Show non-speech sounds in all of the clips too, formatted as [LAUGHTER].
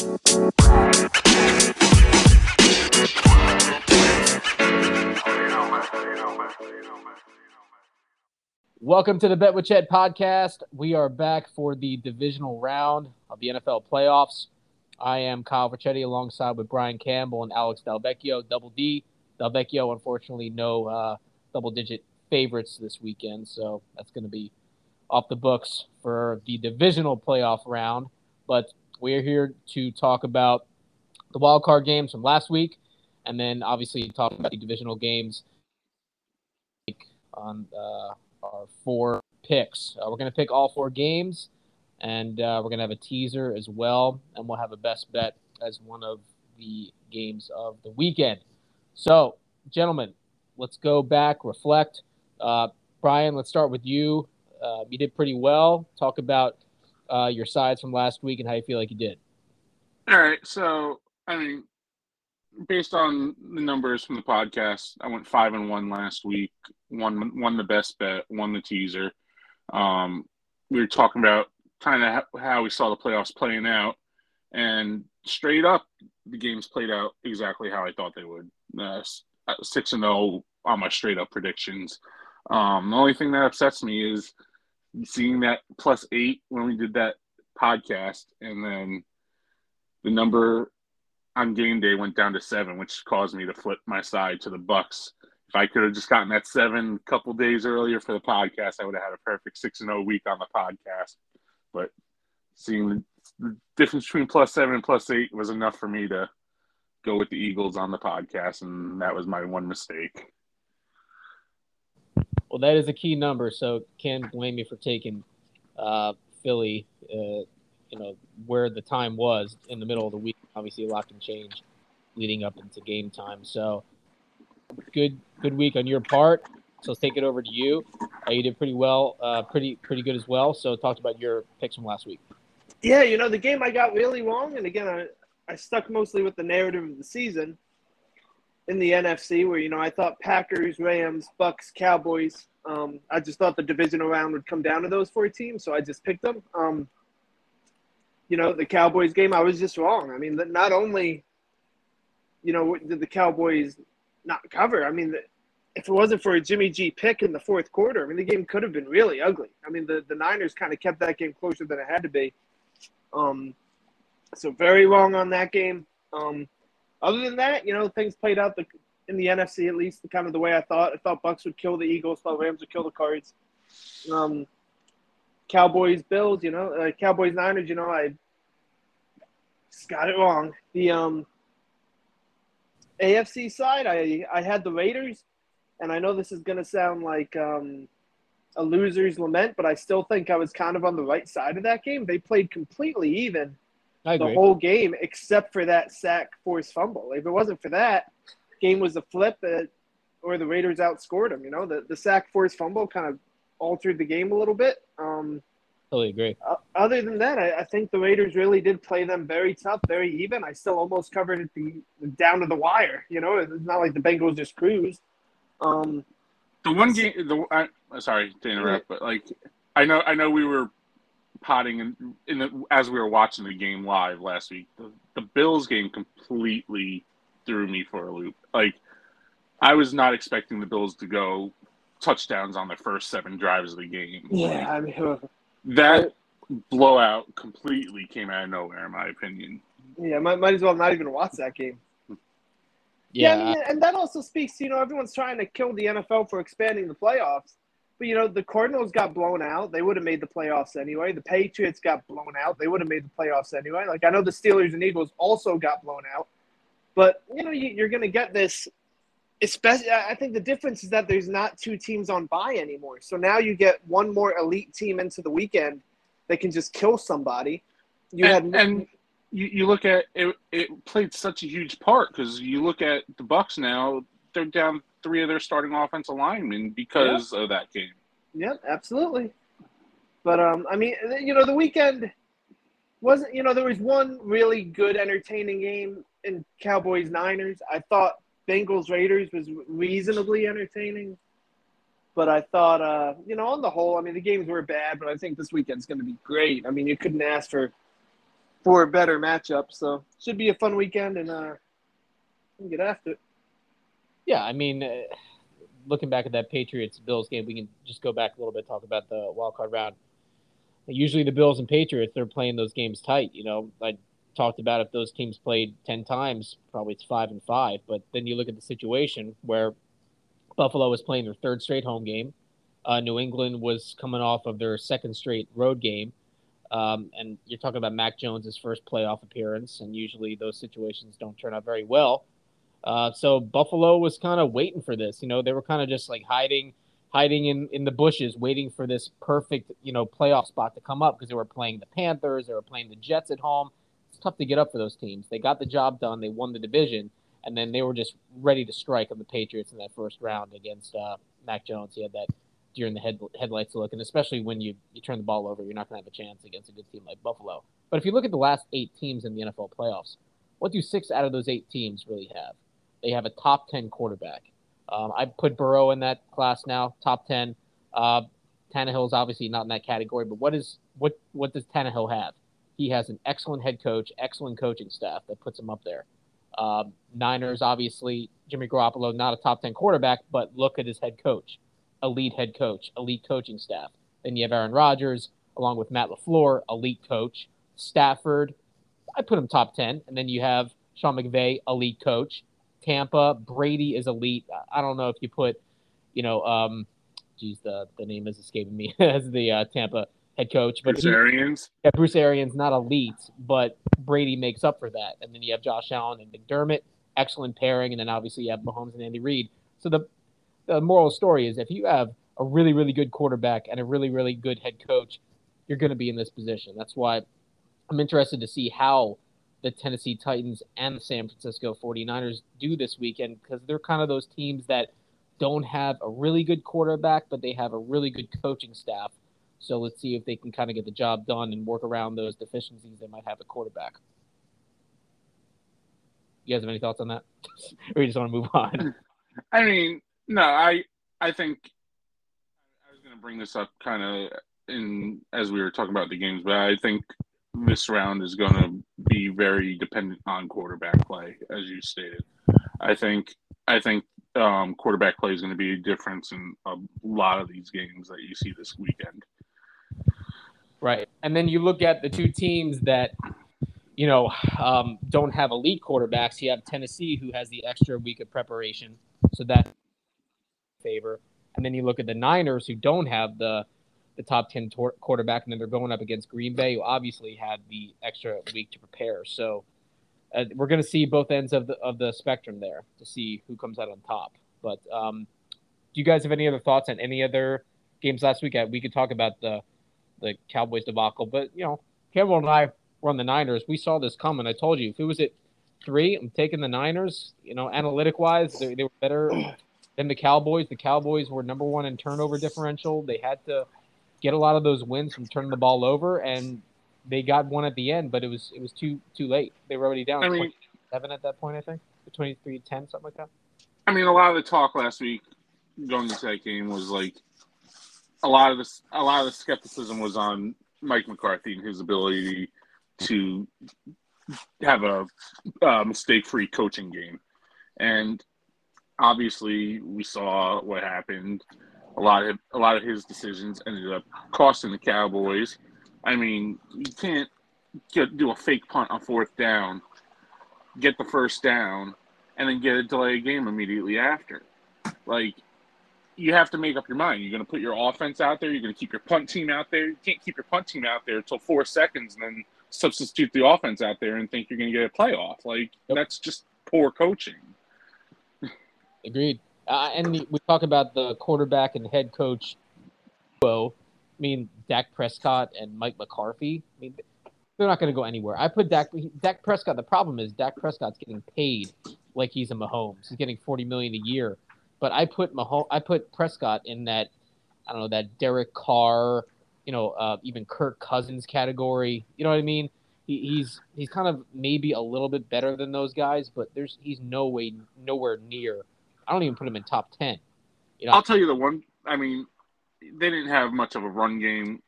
Welcome to the Bet with Chet podcast. We are back for the divisional round of the NFL playoffs. I am Kyle Verchetti alongside with Brian Campbell and Alex Dalvecchio, Double D. Dalvecchio, unfortunately, no uh, double digit favorites this weekend, so that's going to be off the books for the divisional playoff round. But we're here to talk about the wild card games from last week, and then obviously talk about the divisional games on uh, our four picks. Uh, we're going to pick all four games, and uh, we're going to have a teaser as well, and we'll have a best bet as one of the games of the weekend. So, gentlemen, let's go back, reflect. Uh, Brian, let's start with you. Uh, you did pretty well. Talk about uh, your sides from last week and how you feel like you did. All right. So, I mean, based on the numbers from the podcast, I went five and one last week. Won won the best bet, won the teaser. Um, we were talking about kind of how we saw the playoffs playing out, and straight up, the games played out exactly how I thought they would. Uh, six and zero oh on my straight up predictions. Um, the only thing that upsets me is seeing that plus eight when we did that podcast, and then the number on game day went down to seven, which caused me to flip my side to the Bucs. If I could have just gotten that seven a couple days earlier for the podcast, I would have had a perfect six and zero oh week on the podcast. But seeing the difference between plus seven and plus eight was enough for me to go with the Eagles on the podcast, and that was my one mistake. Well, that is a key number, so can't blame me for taking uh, Philly. Uh, you know where the time was in the middle of the week. Obviously, a lot can change leading up into game time. So, good good week on your part. So let's take it over to you. Uh, you did pretty well, uh, pretty pretty good as well. So talk about your picks from last week. Yeah, you know the game I got really wrong, and again I I stuck mostly with the narrative of the season in the NFC, where you know I thought Packers, Rams, Bucs, Cowboys. Um, I just thought the divisional round would come down to those four teams, so I just picked them. Um, you know, the Cowboys game, I was just wrong. I mean, not only, you know, did the Cowboys not cover. I mean, if it wasn't for a Jimmy G pick in the fourth quarter, I mean, the game could have been really ugly. I mean, the, the Niners kind of kept that game closer than it had to be. Um, so very wrong on that game. Um, other than that, you know, things played out the, in the NFC at least the kind of the way I thought. I thought Bucs would kill the Eagles. Thought Rams would kill the Cards. Um, Cowboys, Bills. You know, uh, Cowboys, Niners. You know, I just got it wrong. The um, AFC side, I I had the Raiders, and I know this is gonna sound like um, a loser's lament, but I still think I was kind of on the right side of that game. They played completely even the whole game except for that sack forced fumble. If it wasn't for that, game was a flip uh, or the Raiders outscored them. You know, the, the sack forced fumble kind of altered the game a little bit. Um, totally agree. Uh, other than that, I, I, think the Raiders really did play them very tough, very even. I still almost covered it the, down to the wire. You know, it's not like the Bengals just cruised. Um, the one game, the I, sorry to interrupt, but like I know, I know we were potting in, in the, as we were watching the game live last week. The, the Bills game completely threw me for a loop. Like I was not expecting the Bills to go touchdowns on the first seven drives of the game. Yeah, I mean [LAUGHS] uh, that blowout completely came out of nowhere, in my opinion. Yeah, might, might as well not even watch that game. Yeah, yeah I mean, and that also speaks to you know everyone's trying to kill the NFL for expanding the playoffs. But you know, the Cardinals got blown out. They would have made the playoffs anyway. The Patriots got blown out. They would have made the playoffs anyway. Like I know the Steelers and Eagles also got blown out. But you know, you, are going to get this. Especially, I think the difference is that there's not two teams on bye anymore. So now you get one more elite team into the weekend that can just kill somebody. You and, had and you, you look at it. It played such a huge part because you look at the Bucs now. They're down three of their starting offensive linemen because of that game. Yep, absolutely. But um, I mean, you know, the weekend wasn't. You know, there was one really good, entertaining game in Cowboys Niners. I thought Bengals Raiders was reasonably entertaining. But I thought, uh, you know, on the whole, I mean, the games were bad, but I think this weekend's going to be great. I mean, you couldn't ask for for a better matchup. So should be a fun weekend, and uh, get after it. Yeah, I mean, uh, looking back at that Patriots Bills game, we can just go back a little bit talk about the wild card round. Usually, the Bills and Patriots they're playing those games tight. You know, I talked about if those teams played ten times, probably it's five and five. But then you look at the situation where Buffalo was playing their third straight home game. Uh, New England was coming off of their second straight road game. Um, and you're talking about Mac Jones's first playoff appearance, and usually those situations don't turn out very well. Uh, so Buffalo was kind of waiting for this. You know, they were kind of just like hiding, hiding in, in the bushes, waiting for this perfect, you know, playoff spot to come up because they were playing the Panthers, they were playing the Jets at home. It's tough to get up for those teams. They got the job done. They won the division, and then they were just ready to strike on the Patriots in that first round against uh, Mac Jones. He had that during the head, headlights look, and especially when you, you turn the ball over, you're not going to have a chance against a good team like Buffalo. But if you look at the last eight teams in the NFL playoffs, what do six out of those eight teams really have? They have a top 10 quarterback. Um, I put Burrow in that class now, top 10. Uh, Tannehill is obviously not in that category, but what is what what does Tannehill have? He has an excellent head coach, excellent coaching staff that puts him up there. Um, Niners, obviously, Jimmy Garoppolo, not a top 10 quarterback, but look at his head coach elite head coach, elite coaching staff. Then you have Aaron Rodgers along with Matt LaFleur, elite coach. Stafford, I put him top 10. And then you have Sean McVay, elite coach. Tampa, Brady is elite. I don't know if you put, you know, um, geez, the, the name is escaping me [LAUGHS] as the uh, Tampa head coach. But Bruce he, Arians. Yeah, Bruce Arians, not elite, but Brady makes up for that. And then you have Josh Allen and McDermott, excellent pairing. And then obviously you have Mahomes and Andy Reid. So the the moral story is if you have a really, really good quarterback and a really, really good head coach, you're going to be in this position. That's why I'm interested to see how the Tennessee Titans and the San Francisco 49ers do this weekend because they're kind of those teams that don't have a really good quarterback, but they have a really good coaching staff. So let's see if they can kind of get the job done and work around those deficiencies they might have at quarterback. You guys have any thoughts on that? [LAUGHS] or you just want to move on? [LAUGHS] I mean, no, I I think I was going to bring this up kind of in as we were talking about the games, but I think this round is going to be very dependent on quarterback play, as you stated. I think I think um, quarterback play is going to be a difference in a lot of these games that you see this weekend. Right, and then you look at the two teams that you know um, don't have elite quarterbacks. You have Tennessee, who has the extra week of preparation, so that favor. And then you look at the Niners, who don't have the the top 10 tor- quarterback, and then they're going up against Green Bay, who obviously had the extra week to prepare. So uh, we're going to see both ends of the of the spectrum there to see who comes out on top. But um, do you guys have any other thoughts on any other games last week? We could talk about the the Cowboys debacle, but you know, Campbell and I were on the Niners. We saw this coming. I told you if it was at three, I'm taking the Niners. You know, analytic wise, they, they were better then the Cowboys. The Cowboys were number one in turnover differential. They had to get a lot of those wins from turning the ball over, and they got one at the end, but it was it was too too late. They were already down I mean, seven at that point, I think, 23-10, something like that. I mean, a lot of the talk last week going into that game was like a lot of this, a lot of the skepticism was on Mike McCarthy and his ability to have a uh, mistake-free coaching game, and obviously we saw what happened. A lot of a lot of his decisions ended up costing the Cowboys. I mean, you can't get, do a fake punt on fourth down, get the first down, and then get a delay game immediately after. Like, you have to make up your mind. You're going to put your offense out there. You're going to keep your punt team out there. You can't keep your punt team out there until four seconds and then substitute the offense out there and think you're going to get a playoff. Like, yep. that's just poor coaching. Agreed. Uh, and we talk about the quarterback and head coach. Well, I mean, Dak Prescott and Mike McCarthy. I mean, they're not going to go anywhere. I put Dak Dak Prescott. The problem is Dak Prescott's getting paid like he's a Mahomes. He's getting forty million a year. But I put Mahomes, I put Prescott in that I don't know that Derek Carr, you know, uh, even Kirk Cousins category. You know what I mean? He, he's he's kind of maybe a little bit better than those guys, but there's he's no way nowhere near I don't even put him in top ten. You know, I'll tell you the one. I mean, they didn't have much of a run game,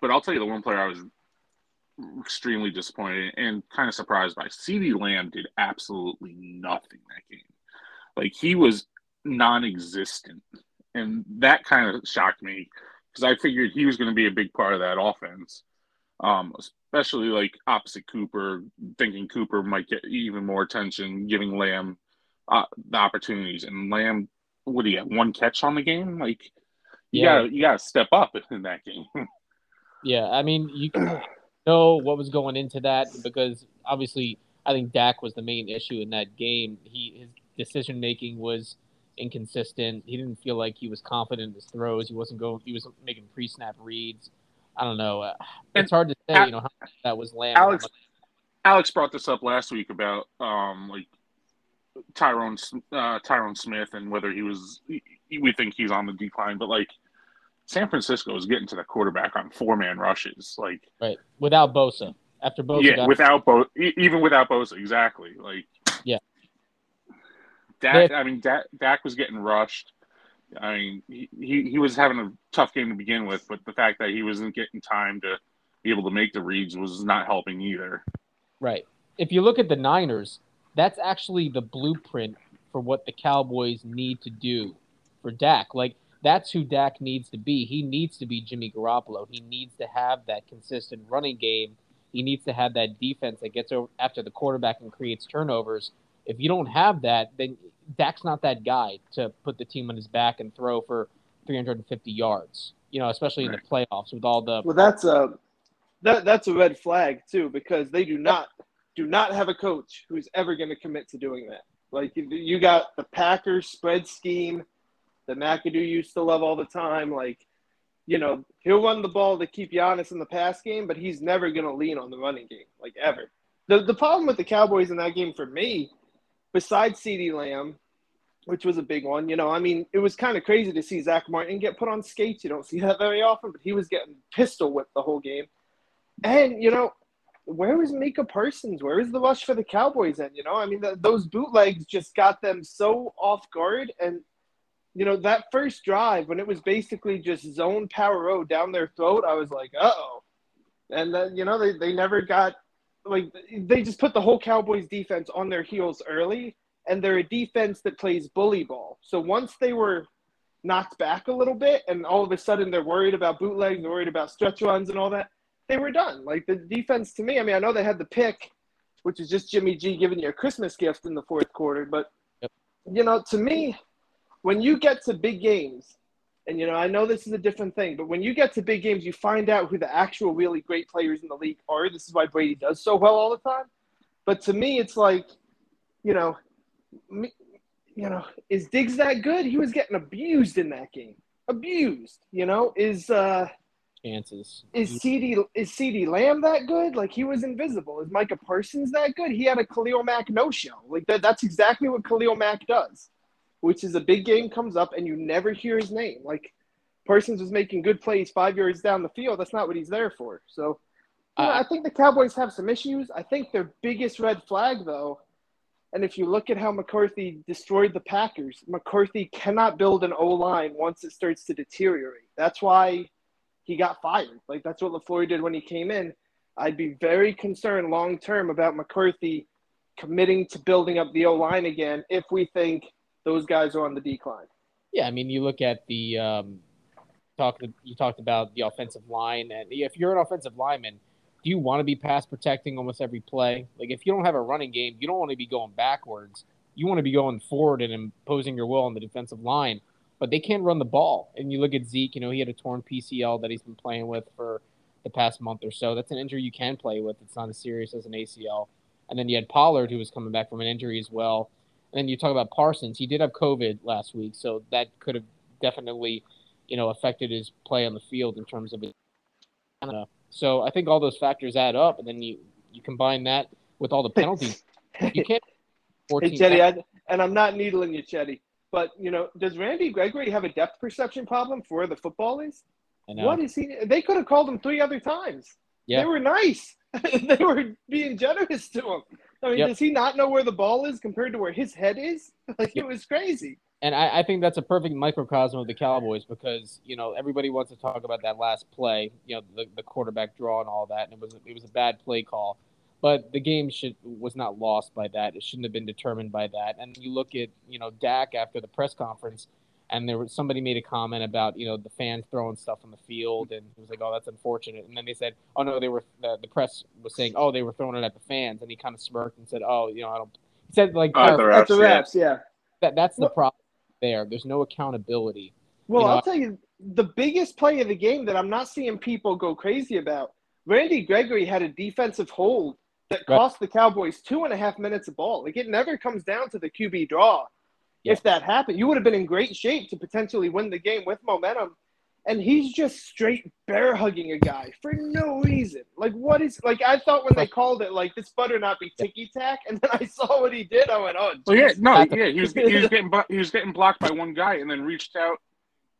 but I'll tell you the one player I was extremely disappointed and kind of surprised by. CeeDee Lamb did absolutely nothing that game. Like he was non-existent, and that kind of shocked me because I figured he was going to be a big part of that offense. Um, especially like opposite Cooper, thinking Cooper might get even more attention, giving Lamb uh, the opportunities. And Lamb, what do you have? One catch on the game? Like you yeah. gotta you gotta step up in that game. [LAUGHS] yeah, I mean you know what was going into that because obviously I think Dak was the main issue in that game. He his decision making was inconsistent. He didn't feel like he was confident in his throws. He wasn't going. He was making pre-snap reads. I don't know. Uh, it's hard to say. You know how that was Lamb. Alex, Alex brought this up last week about um like Tyrone uh, Tyron Smith and whether he was. We think he's on the decline, but like San Francisco is getting to the quarterback on four man rushes, like right without Bosa. After Bosa, yeah, without Bosa, even without Bosa, exactly. Like yeah, Dak. I mean, Dak, Dak was getting rushed. I mean, he, he, he was having a tough game to begin with, but the fact that he wasn't getting time to be able to make the reads was not helping either. Right. If you look at the Niners, that's actually the blueprint for what the Cowboys need to do for Dak. Like that's who Dak needs to be. He needs to be Jimmy Garoppolo. He needs to have that consistent running game. He needs to have that defense that gets over after the quarterback and creates turnovers. If you don't have that, then Dak's not that guy to put the team on his back and throw for 350 yards. You know, especially right. in the playoffs with all the. Well, that's a that that's a red flag too because they do not do not have a coach who's ever going to commit to doing that. Like you got the Packers spread scheme that McAdoo used to love all the time. Like, you know, he'll run the ball to keep Giannis in the pass game, but he's never going to lean on the running game, like ever. The, the problem with the Cowboys in that game for me, besides CeeDee Lamb, which was a big one, you know, I mean, it was kind of crazy to see Zack Martin get put on skates. You don't see that very often, but he was getting pistol whipped the whole game. And, you know, where was Micah Parsons? Where was the rush for the Cowboys? And, you know, I mean, the, those bootlegs just got them so off guard. And you know, that first drive when it was basically just zone power road down their throat, I was like, uh oh. And then, you know, they, they never got, like, they just put the whole Cowboys defense on their heels early. And they're a defense that plays bully ball. So once they were knocked back a little bit and all of a sudden they're worried about bootlegs, they're worried about stretch runs and all that, they were done. Like, the defense to me, I mean, I know they had the pick, which is just Jimmy G giving you a Christmas gift in the fourth quarter. But, yep. you know, to me, when you get to big games, and you know, I know this is a different thing, but when you get to big games, you find out who the actual really great players in the league are. This is why Brady does so well all the time. But to me, it's like, you know, me, you know, is Diggs that good? He was getting abused in that game. Abused, you know, is uh chances. Is CeeDee is CeeDee Lamb that good? Like he was invisible. Is Micah Parsons that good? He had a Khalil Mack no show. Like that that's exactly what Khalil Mack does which is a big game comes up and you never hear his name. Like Parsons was making good plays five yards down the field. That's not what he's there for. So you know, uh, I think the Cowboys have some issues. I think their biggest red flag, though, and if you look at how McCarthy destroyed the Packers, McCarthy cannot build an O line once it starts to deteriorate. That's why he got fired. Like that's what LaFleur did when he came in. I'd be very concerned long term about McCarthy committing to building up the O line again if we think those guys are on the decline. Yeah, I mean, you look at the um, talk. You talked about the offensive line, and if you're an offensive lineman, do you want to be pass protecting almost every play? Like, if you don't have a running game, you don't want to be going backwards. You want to be going forward and imposing your will on the defensive line. But they can't run the ball. And you look at Zeke. You know, he had a torn PCL that he's been playing with for the past month or so. That's an injury you can play with. It's not as serious as an ACL. And then you had Pollard, who was coming back from an injury as well. And then you talk about Parsons. He did have COVID last week, so that could have definitely, you know, affected his play on the field in terms of it. So I think all those factors add up, and then you you combine that with all the penalties. you can't. [LAUGHS] Hey, Chetty, I, and I'm not needling you, Chetty, but you know, does Randy Gregory have a depth perception problem for where the football is? What is he? They could have called him three other times. Yeah. They were nice. [LAUGHS] they were being generous to him. I mean, yep. does he not know where the ball is compared to where his head is? [LAUGHS] Like yep. it was crazy. And I, I, think that's a perfect microcosm of the Cowboys because you know everybody wants to talk about that last play, you know, the, the quarterback draw and all that, and it was it was a bad play call, but the game should was not lost by that. It shouldn't have been determined by that. And you look at you know Dak after the press conference, and there was somebody made a comment about you know the fans throwing stuff on the field, and he was like, "Oh, that's unfortunate." And then they said, "Oh no, they were the, the press was saying, oh, they were throwing it at the fans," and he kind of smirked and said, "Oh, you know, I don't." He said like uh, the refs, at the refs, yeah. yeah. That that's the problem there. There's no accountability. Well, you know, I'll tell you the biggest play of the game that I'm not seeing people go crazy about. Randy Gregory had a defensive hold that cost right. the Cowboys two and a half minutes of ball. Like it never comes down to the QB draw yeah. if that happened. You would have been in great shape to potentially win the game with momentum. And he's just straight bear hugging a guy for no reason. Like, what is like? I thought when they called it, like this better not be ticky tack, and then [LAUGHS] I saw what he did. I went, "Oh, well, yeah, no, yeah, he was he was getting he was getting blocked by one guy, and then reached out,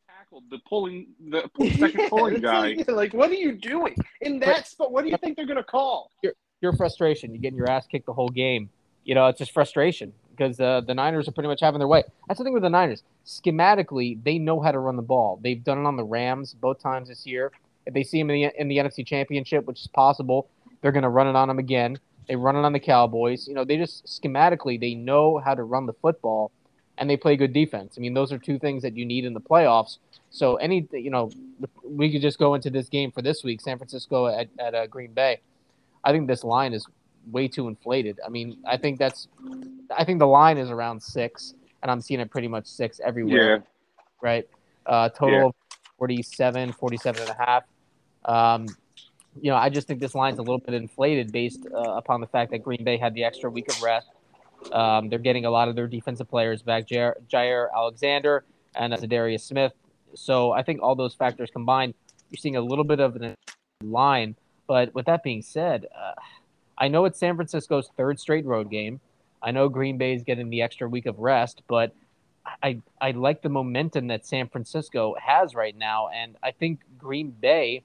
tackled the pulling the [LAUGHS] second yeah, pulling guy. Like, like, what are you doing in that spot? What do you think they're gonna call? Your, your frustration. You're getting your ass kicked the whole game. You know, it's just frustration because uh, the Niners are pretty much having their way. That's the thing with the Niners. Schematically, they know how to run the ball. They've done it on the Rams both times this year. If they see them in the, in the NFC Championship, which is possible, they're going to run it on them again. They run it on the Cowboys. You know, they just schematically they know how to run the football, and they play good defense. I mean, those are two things that you need in the playoffs. So any, you know, we could just go into this game for this week, San Francisco at at uh, Green Bay. I think this line is way too inflated. I mean, I think that's, I think the line is around six, and I'm seeing it pretty much six everywhere. Yeah. Right. Uh, total yeah. 47, 47 and a half. Um, you know, I just think this line's a little bit inflated based uh, upon the fact that Green Bay had the extra week of rest. Um, they're getting a lot of their defensive players back, Jair, Jaire Alexander and uh, Darius Smith. So I think all those factors combined, you're seeing a little bit of a line. But with that being said, uh, I know it's San Francisco's third straight road game. I know Green Bay is getting the extra week of rest, but I I like the momentum that San Francisco has right now, and I think Green Bay.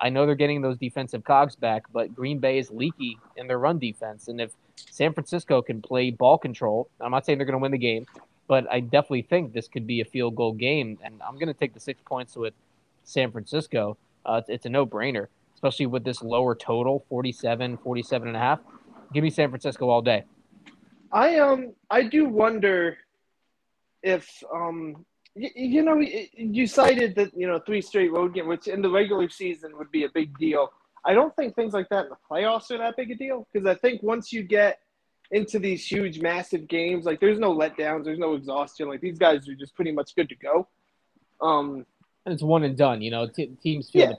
I know they're getting those defensive cogs back, but Green Bay is leaky in their run defense, and if San Francisco can play ball control, I'm not saying they're going to win the game, but I definitely think this could be a field goal game, and I'm going to take the six points with San Francisco. Uh, it's, it's a no brainer especially with this lower total 47 47 and a half. Give me san francisco all day. I um i do wonder if um you, you know you cited that you know three straight road game which in the regular season would be a big deal. I don't think things like that in the playoffs are that big a deal because i think once you get into these huge massive games like there's no letdowns there's no exhaustion like these guys are just pretty much good to go. Um and it's one and done you know t- teams feel yeah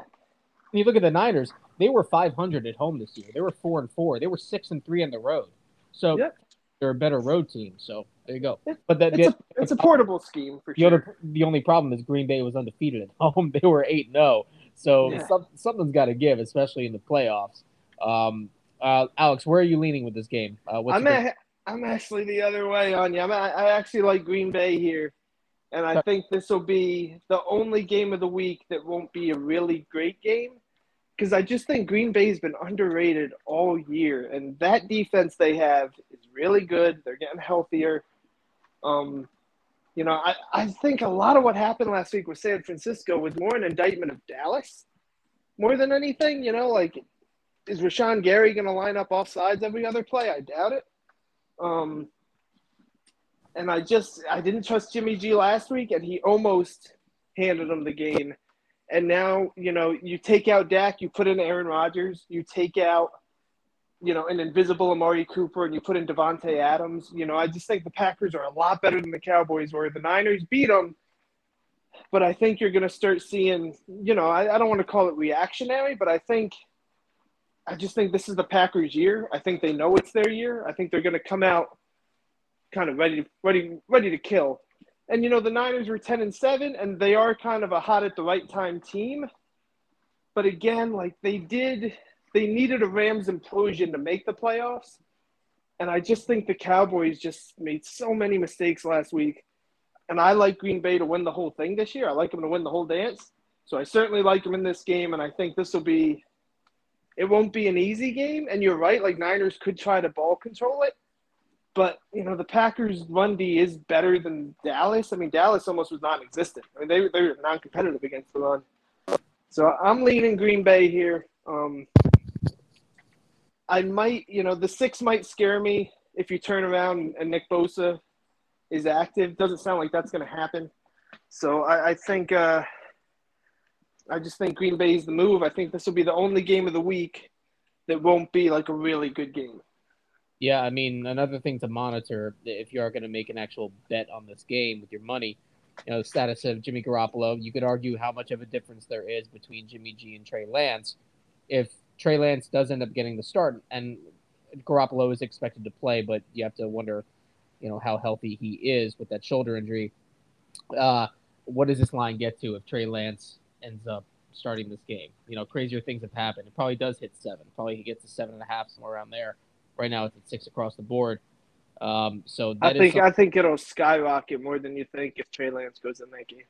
you look at the Niners, they were 500 at home this year. They were four and four. They were six and three on the road. So yep. they're a better road team. So there you go. But that, it's, the, a, it's a portable scheme for the sure. Other, the only problem is Green Bay was undefeated at [LAUGHS] home. They were eight zero. Oh. So yeah. some, something's got to give, especially in the playoffs. Um, uh, Alex, where are you leaning with this game? Uh, I'm a, I'm actually the other way on you. I'm a, I actually like Green Bay here. And I think this will be the only game of the week that won't be a really great game because I just think Green Bay's been underrated all year, and that defense they have is really good. They're getting healthier. Um, you know, I, I think a lot of what happened last week with San Francisco was more an indictment of Dallas more than anything. You know, like is Rashan Gary going to line up off sides every other play? I doubt it. Um, and I just I didn't trust Jimmy G last week, and he almost handed them the game. And now, you know, you take out Dak, you put in Aaron Rodgers, you take out, you know, an invisible Amari Cooper, and you put in Davante Adams. You know, I just think the Packers are a lot better than the Cowboys were. The Niners beat them, but I think you're going to start seeing, you know, I, I don't want to call it reactionary, but I think, I just think this is the Packers' year. I think they know it's their year. I think they're going to come out kind of ready, ready, ready to kill. And you know, the Niners were 10 and 7 and they are kind of a hot at the right time team. But again, like they did they needed a Rams implosion to make the playoffs. And I just think the Cowboys just made so many mistakes last week. And I like Green Bay to win the whole thing this year. I like them to win the whole dance. So I certainly like them in this game and I think this will be it won't be an easy game and you're right like Niners could try to ball control it but you know the Packers' run D is better than Dallas. I mean, Dallas almost was non-existent. I mean, they they were non-competitive against the run. So I'm leaning Green Bay here. Um, I might, you know, the six might scare me if you turn around and Nick Bosa is active. Doesn't sound like that's going to happen. So I, I think uh, I just think Green Bay is the move. I think this will be the only game of the week that won't be like a really good game. Yeah, I mean, another thing to monitor if you are going to make an actual bet on this game with your money, you know, the status of Jimmy Garoppolo. You could argue how much of a difference there is between Jimmy G and Trey Lance. If Trey Lance does end up getting the start, and Garoppolo is expected to play, but you have to wonder, you know, how healthy he is with that shoulder injury. Uh, what does this line get to if Trey Lance ends up starting this game? You know, crazier things have happened. It probably does hit seven. Probably he gets to seven and a half somewhere around there. Right now it's at six across the board. Um, so I think I think it'll skyrocket more than you think if Trey Lance goes in that game.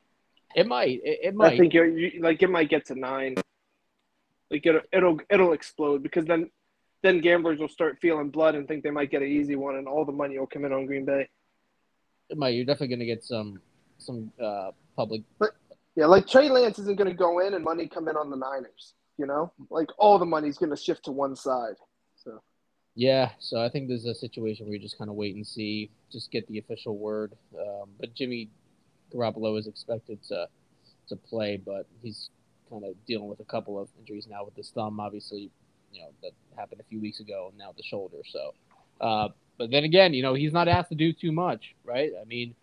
It might. It, it might. I think you like it might get to nine. Like it'll it'll it'll explode because then then gamblers will start feeling blood and think they might get an easy one, and all the money will come in on Green Bay. It might. You're definitely going to get some some uh, public. But yeah, like Trey Lance isn't going to go in and money come in on the Niners. You know, like all the money's going to shift to one side. So. Yeah, so I think there's a situation where you just kind of wait and see, just get the official word. Um, but Jimmy Garoppolo is expected to to play, but he's kind of dealing with a couple of injuries now with his thumb. Obviously, you know that happened a few weeks ago, and now the shoulder. So, uh, but then again, you know he's not asked to do too much, right? I mean,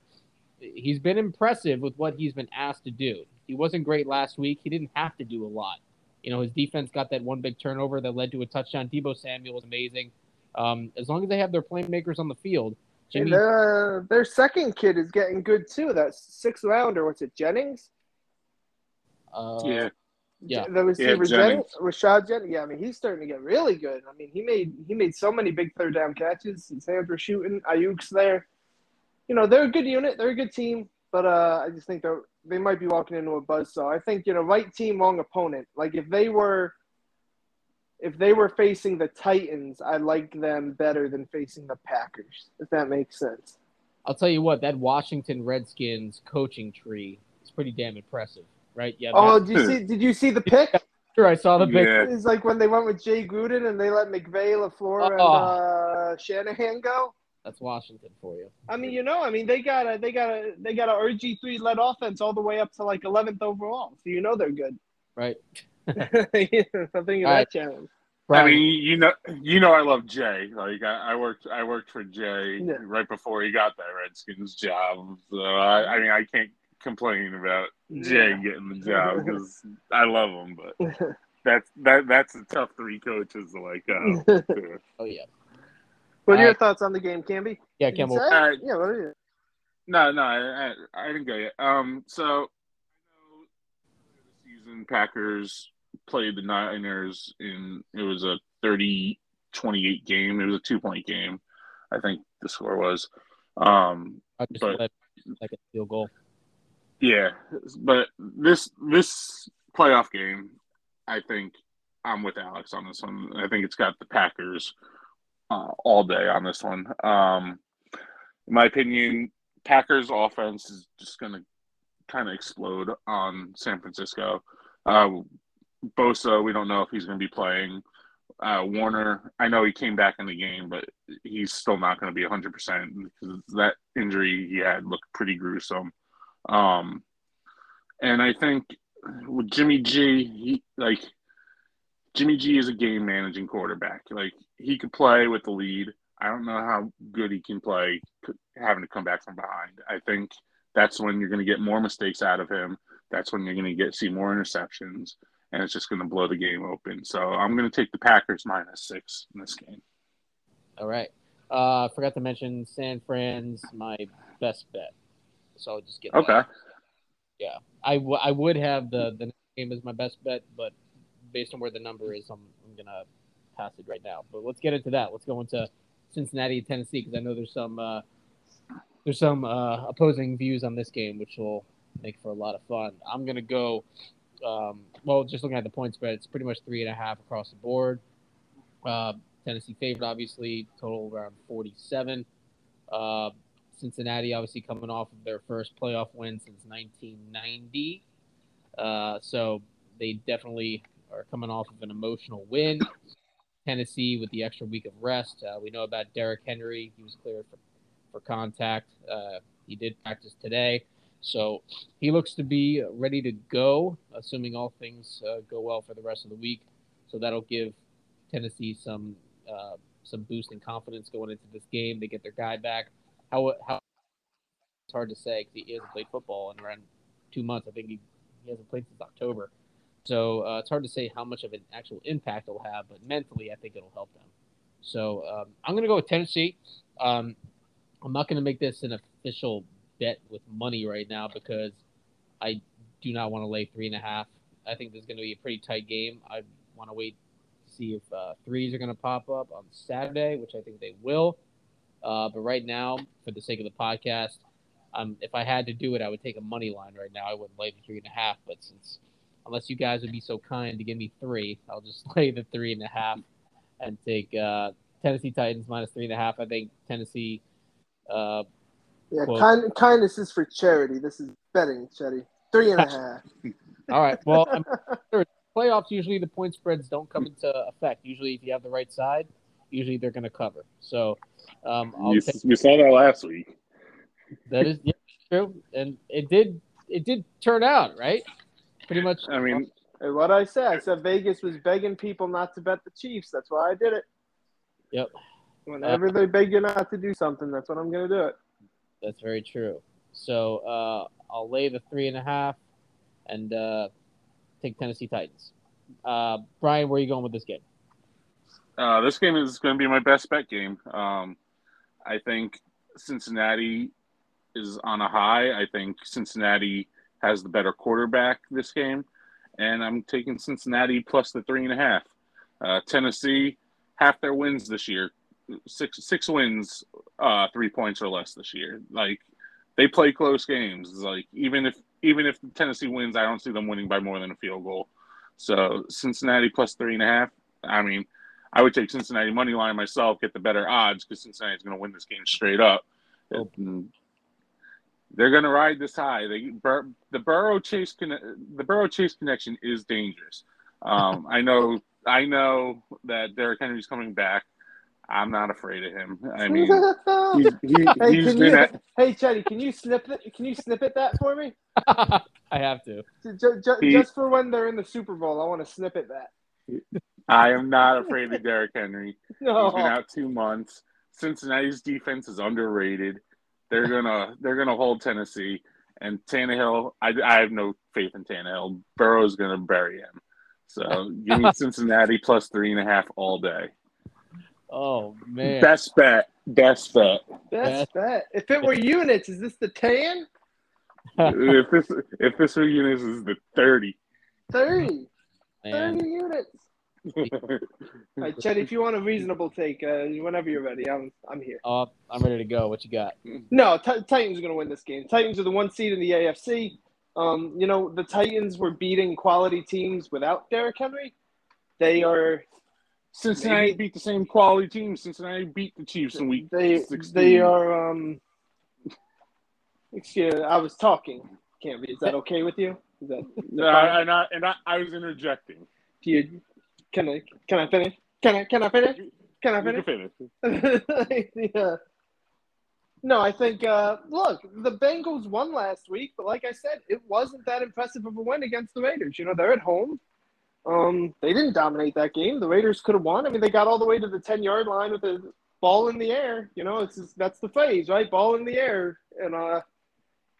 he's been impressive with what he's been asked to do. He wasn't great last week. He didn't have to do a lot. You know, his defense got that one big turnover that led to a touchdown. Deebo Samuel was amazing. Um, as long as they have their playmakers on the field. Jimmy... Their, their second kid is getting good too. That sixth rounder, what's it, Jennings? Uh, yeah. Yeah, the receiver yeah, Jennings. Rashad Jennings. Yeah, I mean he's starting to get really good. I mean he made he made so many big third down catches. His hands were shooting. Aiyuk's there. You know they're a good unit. They're a good team, but uh, I just think they they might be walking into a buzz. So I think you know right team, wrong opponent. Like if they were if they were facing the Titans, I like them better than facing the Packers. If that makes sense. I'll tell you what, that Washington Redskins coaching tree is pretty damn impressive right? Yeah. Oh, did you see? Did you see the pick? Sure, I saw the pick. Yeah. It's like when they went with Jay Gruden and they let McVay, LaFleur, oh. and uh, Shanahan go. That's Washington for you. I mean, you know, I mean, they got a they got a they got a RG three led offense all the way up to like eleventh overall, so you know they're good. Right. Something of that right. challenge. I mean, you know, you know, I love Jay. Like I, I worked, I worked for Jay yeah. right before he got that Redskins job. So I, I mean, I can't complain about Jay yeah. getting the job [LAUGHS] because I love him, but [LAUGHS] that's that that's a tough three coaches to like. Uh, [LAUGHS] oh yeah. What are your thoughts on the game, Camby? Yeah, Campbell. Uh, yeah, what are you? No, no, I, I, I didn't go yet. Um, so I know the season Packers played the Niners in it was a 30-28 game. It was a two point game, I think the score was. Um, I just but, like a field goal. Yeah, but this this playoff game, I think I'm with Alex on this one. I think it's got the Packers uh, all day on this one. Um, in my opinion, Packers offense is just going to kind of explode on San Francisco. Uh, Bosa, we don't know if he's going to be playing. Uh, Warner, I know he came back in the game, but he's still not going to be 100% because that injury he had looked pretty gruesome. Um, and I think with Jimmy G, he like Jimmy G is a game managing quarterback. Like he could play with the lead. I don't know how good he can play having to come back from behind. I think that's when you're going to get more mistakes out of him. That's when you're going to get see more interceptions, and it's just going to blow the game open. So I'm going to take the Packers minus six in this game. All right. Uh, I forgot to mention San Fran's my best bet. So I'll just get okay. That. Yeah, I, w- I would have the the game as my best bet, but based on where the number is, I'm I'm gonna pass it right now. But let's get into that. Let's go into Cincinnati, Tennessee, because I know there's some uh, there's some uh, opposing views on this game, which will make for a lot of fun. I'm gonna go. Um, well, just looking at the point spread, it's pretty much three and a half across the board. Uh, Tennessee favored, obviously, total around 47. Uh, Cincinnati obviously coming off of their first playoff win since 1990. Uh, so they definitely are coming off of an emotional win. Tennessee with the extra week of rest. Uh, we know about Derrick Henry. He was cleared for, for contact. Uh, he did practice today. So he looks to be ready to go, assuming all things uh, go well for the rest of the week. So that'll give Tennessee some uh, some boost in confidence going into this game. They get their guy back. How how it's hard to say because he hasn't played football in around two months. I think he, he hasn't played since October. So uh, it's hard to say how much of an actual impact it'll have, but mentally, I think it'll help them. So um, I'm going to go with Tennessee. Um, I'm not going to make this an official bet with money right now because I do not want to lay three and a half. I think this is going to be a pretty tight game. I want to wait to see if uh, threes are going to pop up on Saturday, which I think they will. Uh, but right now, for the sake of the podcast, um, if I had to do it, I would take a money line right now. I wouldn't lay the three and a half, but since unless you guys would be so kind to give me three, I'll just [LAUGHS] lay the three and a half and take uh, Tennessee Titans minus three and a half. I think Tennessee. Uh, yeah, kind, kindness is for charity. This is betting, Chetty. Three and a [LAUGHS] half. All right. Well, [LAUGHS] sure, playoffs usually the point spreads don't come into effect. Usually, if you have the right side, usually they're going to cover. So, um, you, take, you, saw that last week. That is yeah, true, and it did it did turn out right. Pretty much. I mean, what I said, I said Vegas was begging people not to bet the Chiefs. That's why I did it. Yep. Whenever uh, they beg you not to do something, that's when I'm going to do it. That's very true. So uh, I'll lay the three and a half and uh, take Tennessee Titans. Uh, Brian, where are you going with this game? Uh, this game is going to be my best bet game. Um, I think Cincinnati is on a high. I think Cincinnati has the better quarterback this game, and I'm taking Cincinnati plus the three and a half. Uh, Tennessee, half their wins this year, six six wins, uh, three points or less this year. Like they play close games. Like even if even if Tennessee wins, I don't see them winning by more than a field goal. So Cincinnati plus three and a half. I mean, I would take Cincinnati money line myself, get the better odds because Cincinnati's going to win this game straight up. Oh. They're going to ride this high. They, Bur, the Burrow Chase the Burrow Chase connection is dangerous. Um, I know I know that Derrick Henry's coming back. I'm not afraid of him. I [LAUGHS] mean, he's, he, hey, he's been you, at, hey, Chetty, can you snip it? Can you snippet that for me? [LAUGHS] I have to. Just, just, he, just for when they're in the Super Bowl, I want to snippet that. I am not afraid of Derrick Henry. No. [LAUGHS] He's been out two months. Cincinnati's defense is underrated. They're gonna they're gonna hold Tennessee and Tannehill. I, I have no faith in Tannehill. Burrow's gonna bury him. So give me Cincinnati plus three and a half all day. Oh man. Best bet. Best bet. Best, bet. If it were [LAUGHS] units, is this the ten? if this if this were units, is the thirty. 30. 30 units. [LAUGHS] All right, Chet, if you want a reasonable take, uh, whenever you're ready, I'm I'm here. Uh, I'm ready to go. What you got? [LAUGHS] No, t- Titans are going to win this game. Titans are the one seed in the AFC. Um, you know, the Titans were beating quality teams without Derrick Henry. They are. Cincinnati maybe, beat the same quality team. Cincinnati beat the Chiefs in week. They 16. they are. Um, excuse. I was talking. Can't be. Is that okay with you? Is that? [LAUGHS] No, and I and I, I was interjecting. Do you can I can I finish? Can I can I finish? Can I finish? finish. [LAUGHS] yeah. No, I think uh, look, the Bengals won last week, but like I said, it wasn't that impressive of a win against the Raiders. You know, they're at home. Um, they didn't dominate that game. The Raiders could have won. I mean, they got all the way to the ten yard line with a ball in the air. You know, it's just, that's the phase, right? Ball in the air, and uh,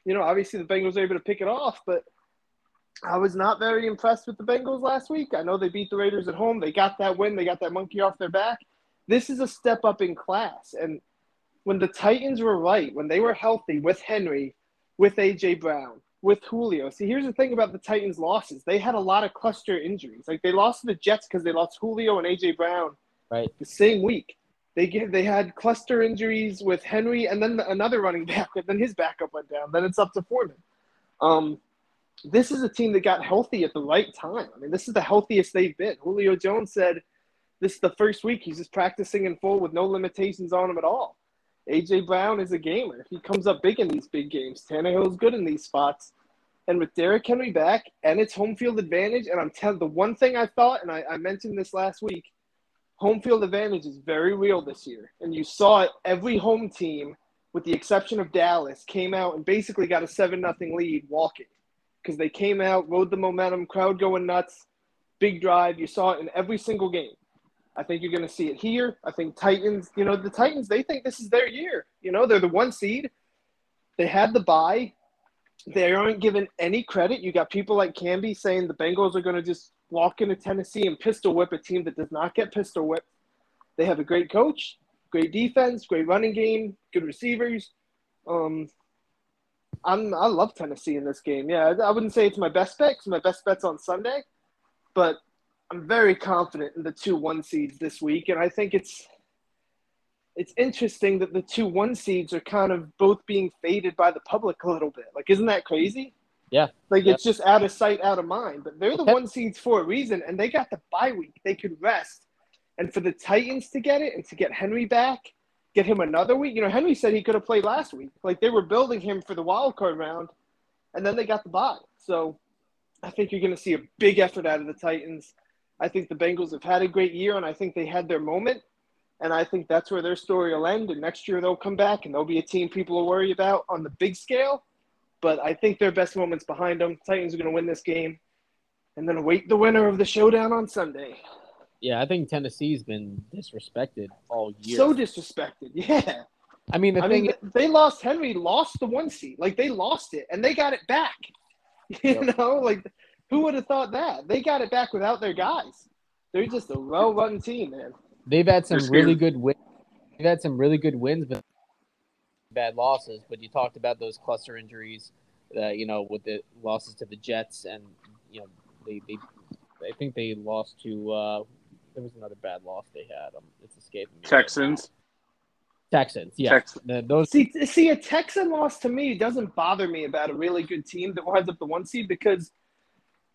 you know, obviously the Bengals were able to pick it off, but I was not very impressed with the Bengals last week. I know they beat the Raiders at home. They got that win. They got that monkey off their back. This is a step up in class. And when the Titans were right, when they were healthy with Henry, with AJ Brown, with Julio. See, here's the thing about the Titans' losses. They had a lot of cluster injuries. Like they lost to the Jets because they lost Julio and AJ Brown right the same week. They get they had cluster injuries with Henry and then another running back, and then his backup went down. Then it's up to Foreman. Um, this is a team that got healthy at the right time. I mean, this is the healthiest they've been. Julio Jones said this is the first week he's just practicing in full with no limitations on him at all. AJ Brown is a gamer. He comes up big in these big games. Tannehill's good in these spots. And with Derrick Henry back and its home field advantage, and I'm telling the one thing I thought, and I, I mentioned this last week, home field advantage is very real this year. And you saw it every home team, with the exception of Dallas, came out and basically got a seven nothing lead walking. Because they came out, rode the momentum, crowd going nuts, big drive. You saw it in every single game. I think you're going to see it here. I think Titans, you know, the Titans, they think this is their year. You know, they're the one seed. They had the bye. They aren't given any credit. You got people like Canby saying the Bengals are going to just walk into Tennessee and pistol whip a team that does not get pistol whipped. They have a great coach, great defense, great running game, good receivers. Um, I'm I love Tennessee in this game. Yeah, I wouldn't say it's my best bet because my best bet's on Sunday, but I'm very confident in the two one seeds this week, and I think it's it's interesting that the two one seeds are kind of both being faded by the public a little bit. Like, isn't that crazy? Yeah. Like yeah. it's just out of sight, out of mind. But they're the okay. one seeds for a reason, and they got the bye week. They could rest. And for the Titans to get it and to get Henry back, get him another week. You know, Henry said he could have played last week. Like they were building him for the wild card round, and then they got the bye. So I think you're going to see a big effort out of the Titans. I think the Bengals have had a great year, and I think they had their moment. And I think that's where their story will end. And next year they'll come back, and they'll be a team people will worry about on the big scale. But I think their best moments behind them. Titans are going to win this game, and then await the winner of the showdown on Sunday. Yeah, I think Tennessee's been disrespected all year. So disrespected, [LAUGHS] yeah. I mean, the I thing mean, they lost Henry, lost the one seat. Like they lost it, and they got it back. [LAUGHS] You yep. know, like who would have thought that? They got it back without their guys. They're just a well-run team, man. They've had some really good wins. They've had some really good wins, but bad losses. But you talked about those cluster injuries, uh, you know, with the losses to the Jets, and you know, they they, I think they lost to. Uh, there was another bad loss they had. Um, it's escaping me. Texans. Texans, yeah. Texans. The, those see, see, a Texan loss to me doesn't bother me about a really good team that winds up the one seed because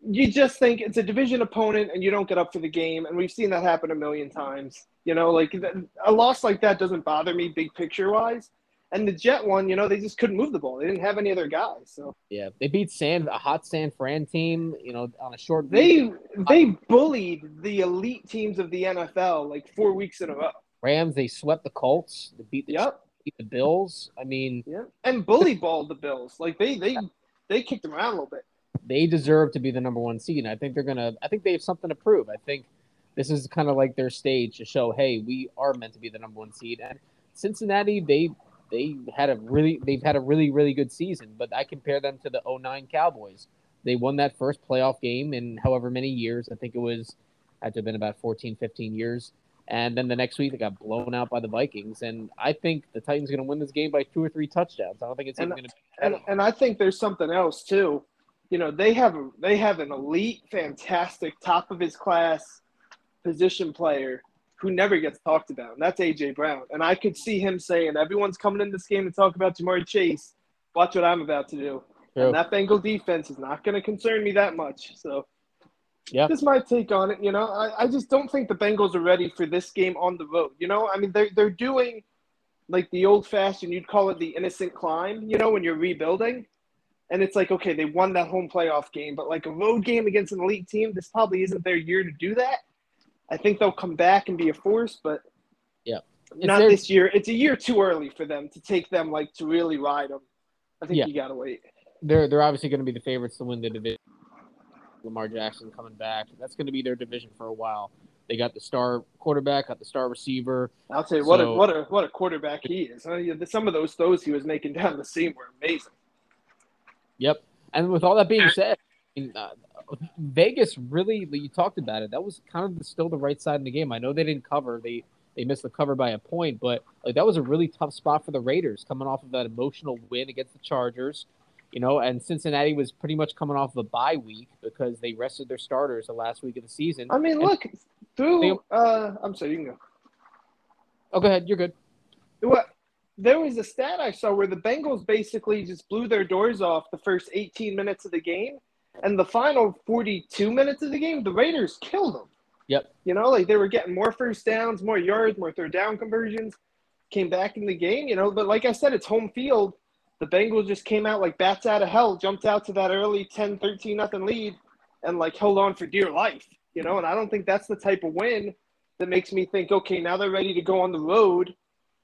you just think it's a division opponent and you don't get up for the game. And we've seen that happen a million times. You know, like a loss like that doesn't bother me big picture wise. And the Jet one, you know, they just couldn't move the ball. They didn't have any other guys. So yeah, they beat San a hot San Fran team. You know, on a short. They they bullied the elite teams of the NFL like four weeks in a row. Rams, they swept the Colts. They beat the yep. beat the Bills. I mean, yeah, and bully balled the Bills. Like they they they kicked them around a little bit they deserve to be the number one seed. And I think they're gonna. I think they have something to prove. I think this is kind of like their stage to show, hey, we are meant to be the number one seed. And Cincinnati, they they had a really they've had a really really good season. But I compare them to the 09 Cowboys. They won that first playoff game in however many years. I think it was had to have been about 14, 15 years. And then the next week they got blown out by the Vikings. And I think the Titans are going to win this game by two or three touchdowns. I don't think it's and, even going to. And, and I think there's something else too you know they have they have an elite, fantastic, top of his class position player who never gets talked about, and that's AJ Brown. And I could see him saying, "Everyone's coming in this game to talk about Ja'Marr Chase. Watch what I'm about to do." And that Bengal defense is not going to concern me that much. So, yeah, this is my take on it. You know, I, I just don't think the Bengals are ready for this game on the road. You know, I mean, they're they're doing like the old fashioned, you'd call it the innocent climb. You know, when you're rebuilding and it's like okay they won that home playoff game but like a road game against an elite team this probably isn't their year to do that i think they'll come back and be a force but yeah not this year it's a year too early for them to take them like to really ride them i think yeah. you gotta wait they're they're obviously going to be the favorites to win the division lamar jackson coming back that's going to be their division for a while they got the star quarterback, got the star receiver. I'll tell you so, what a what a what a quarterback he is. Some of those throws he was making down the seam were amazing. Yep. And with all that being said, I mean, uh, Vegas really you talked about it. That was kind of the, still the right side in the game. I know they didn't cover. They they missed the cover by a point, but like that was a really tough spot for the Raiders coming off of that emotional win against the Chargers. You know, and Cincinnati was pretty much coming off of a bye week because they rested their starters the last week of the season. I mean, and look through. They, uh, I'm sorry, you can go. Oh, go ahead. You're good. What there was a stat I saw where the Bengals basically just blew their doors off the first 18 minutes of the game, and the final 42 minutes of the game, the Raiders killed them. Yep. You know, like they were getting more first downs, more yards, more third down conversions. came back in the game, you know. But like I said, it's home field. The Bengals just came out like bats out of hell, jumped out to that early 10, 13 nothing lead, and like held on for dear life, you know. And I don't think that's the type of win that makes me think, okay, now they're ready to go on the road.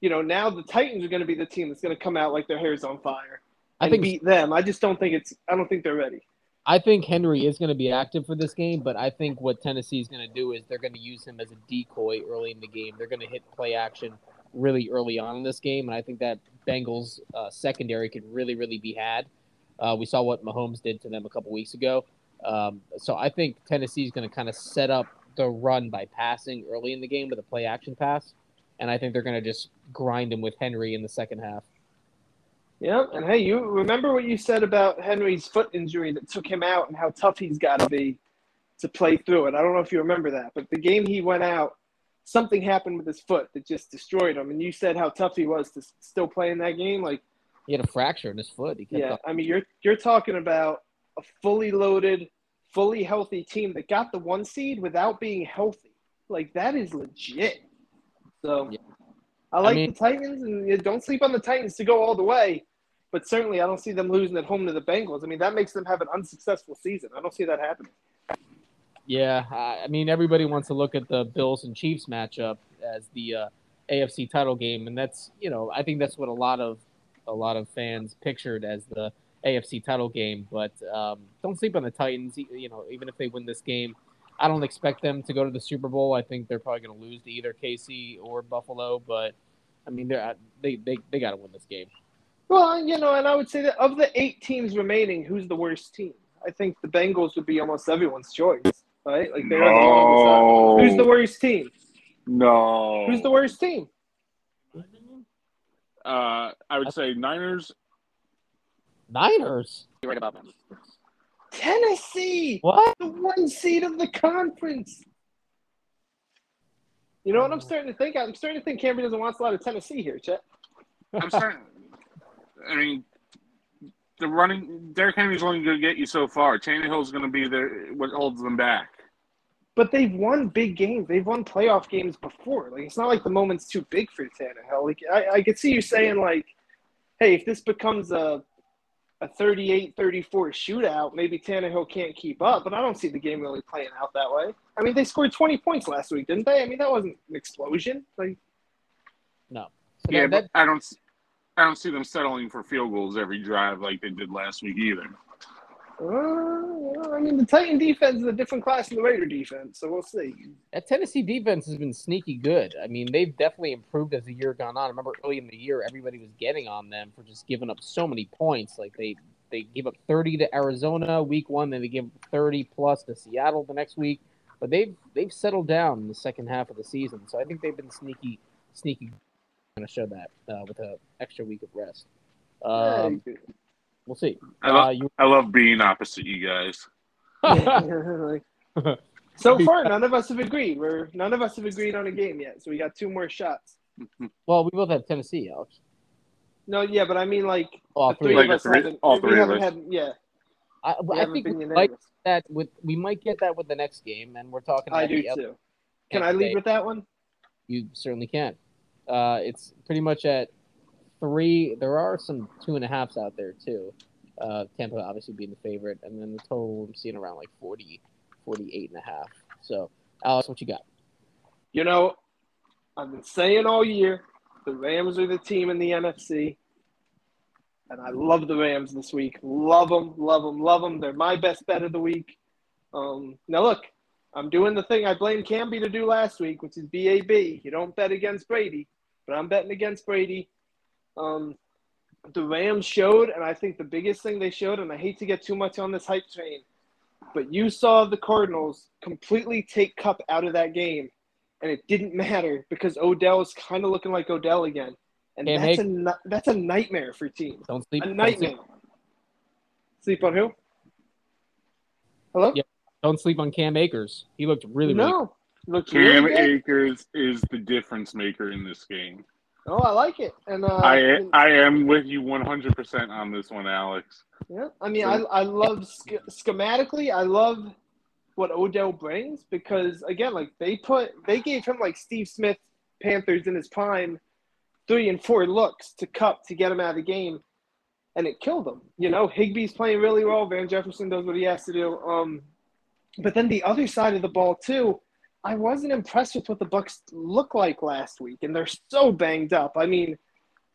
You know, now the Titans are going to be the team that's going to come out like their hair's on fire. I think beat them. I just don't think it's. I don't think they're ready. I think Henry is going to be active for this game, but I think what Tennessee is going to do is they're going to use him as a decoy early in the game. They're going to hit play action really early on in this game, and I think that Bengals uh, secondary could really, really be had. Uh, we saw what Mahomes did to them a couple weeks ago, um, so I think Tennessee is going to kind of set up the run by passing early in the game with a play action pass, and I think they're going to just grind him with Henry in the second half. Yeah, and hey, you remember what you said about Henry's foot injury that took him out and how tough he's got to be to play through it. I don't know if you remember that, but the game he went out, something happened with his foot that just destroyed him. And you said how tough he was to still play in that game. Like he had a fracture in his foot. yeah, I mean you're you're talking about a fully loaded, fully healthy team that got the one seed without being healthy. Like that is legit. So. Yeah. I like I mean, the Titans, and don't sleep on the Titans to go all the way but certainly I don't see them losing at home to the Bengals. I mean, that makes them have an unsuccessful season. I don't see that happening. Yeah, I mean, everybody wants to look at the Bills and Chiefs matchup as the uh, AFC title game, and that's you know I think that's what a lot of a lot of fans pictured as the AFC title game. But um, don't sleep on the Titans. You know, even if they win this game, I don't expect them to go to the Super Bowl. I think they're probably going to lose to either KC or Buffalo. But I mean, they they they, they got to win this game. Well, you know, and I would say that of the eight teams remaining, who's the worst team? I think the Bengals would be almost everyone's choice, right? Like they're no. the Who's the worst team? No. Who's the worst team? Uh, I would say Niners. Niners. You're right about them. Tennessee. What? The one seed of the conference. You know what I'm starting to think? I'm starting to think Cameron doesn't want a lot of Tennessee here, Chet. I'm starting. I mean, the running Derrick Henry's only going to get you so far. Tannehill's going to be there what holds them back. But they've won big games. They've won playoff games before. Like it's not like the moment's too big for Tannehill. Like I, I could see you saying like, hey, if this becomes a a 38-34 shootout, maybe Tannehill can't keep up. But I don't see the game really playing out that way. I mean, they scored 20 points last week, didn't they? I mean, that wasn't an explosion. Like, no. So yeah, that, but I don't. I don't see them settling for field goals every drive like they did last week either. Uh, I mean, the Titan defense is a different class than the Raider defense, so we'll see. That Tennessee defense has been sneaky good. I mean, they've definitely improved as the year gone on. I remember early in the year, everybody was getting on them for just giving up so many points. Like they they gave up 30 to Arizona week one, then they gave 30 plus to Seattle the next week. But they've they've settled down in the second half of the season, so I think they've been sneaky sneaky going to show that uh, with an extra week of rest. Um, we'll see. I love, uh, you... I love being opposite you guys. [LAUGHS] [LAUGHS] so far, none of us have agreed. We're none of us have agreed on a game yet, so we got two more shots. [LAUGHS] Well, we both have Tennessee, Alex. No, yeah, but I mean, like all three, like of us three, haven't. all three haven't of us. had, yeah. I, I think we might that with we might get that with the next game, and we're talking. I do too. Can I lead with that one? You certainly can. Uh, it's pretty much at three. There are some two and a halfs out there too. Uh, Tampa obviously being the favorite, and then the total I'm seeing around like 40, 48 and a half. So, Alex, what you got? You know, I've been saying all year the Rams are the team in the NFC, and I love the Rams this week. Love them, love them, love them. They're my best bet of the week. Um, now look, I'm doing the thing I blamed Camby to do last week, which is BAB. You don't bet against Brady but I'm betting against Brady. Um, the Rams showed, and I think the biggest thing they showed, and I hate to get too much on this hype train, but you saw the Cardinals completely take Kupp out of that game, and it didn't matter because Odell is kind of looking like Odell again, and Can't that's make... a that's a nightmare for teams. Don't sleep. A nightmare. Sleep. sleep. on who? Hello. Yeah. Don't sleep on Cam Akers. He looked really no. Looks Cam really Akers is the difference maker in this game. Oh, I like it, and uh, I I am with you 100 percent on this one, Alex. Yeah, I mean, I I love sch- schematically. I love what Odell brings because again, like they put they gave him like Steve Smith Panthers in his prime three and four looks to Kupp to get him out of the game, and it killed him. You know, Higbee's playing really well. Van Jefferson does what he has to do. Um, but then the other side of the ball too, I wasn't impressed with what the Bucs look like last week, and they're so banged up. I mean,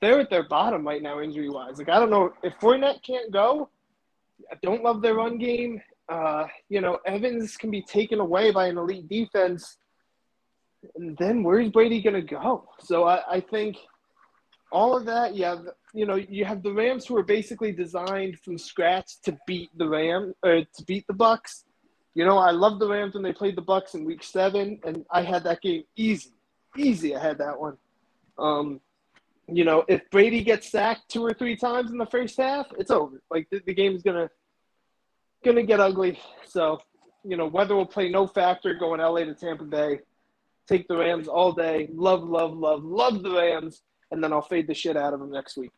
they're at their bottom right now, injury wise. Like I don't know if Fournette can't go. I don't love their run game. Uh, you know, Evans can be taken away by an elite defense. And then where's Brady going to go? So I, I think all of that, you have, you know, you have the Rams who are basically designed from scratch to beat the Ram or to beat the Bucs. You know, I love the Rams when they played the Bucs in Week Seven, and I had that game easy, easy. I had that one. Um, you know, if Brady gets sacked two or three times in the first half, it's over. Like the, the game's gonna gonna get ugly. So, you know, weather will play no factor going LA to Tampa Bay. Take the Rams all day. Love, love, love, love the Rams, and then I'll fade the shit out of them next week.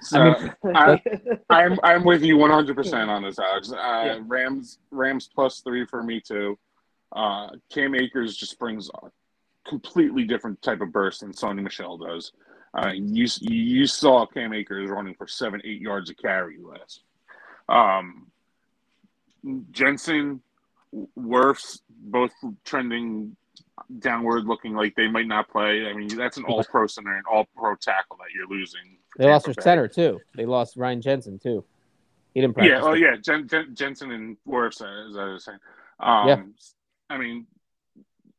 So, [LAUGHS] I mean, I, I'm I'm with you 100 percent on this, Alex. Uh, yeah. Rams Rams plus three for me too. Uh, Cam Akers just brings a completely different type of burst than Sony Michel does. Uh, you you saw Cam Akers running for seven eight yards a carry last um, Jensen, Wirfs, both trending downward, looking like they might not play. I mean, that's an all pro center and all pro tackle that you're losing. They lost their center too. They lost Ryan Jensen too. He didn't practice. Yeah, oh yeah, Jen, Jen, Jensen and Wirfs, as I was saying. Um, yeah. I mean,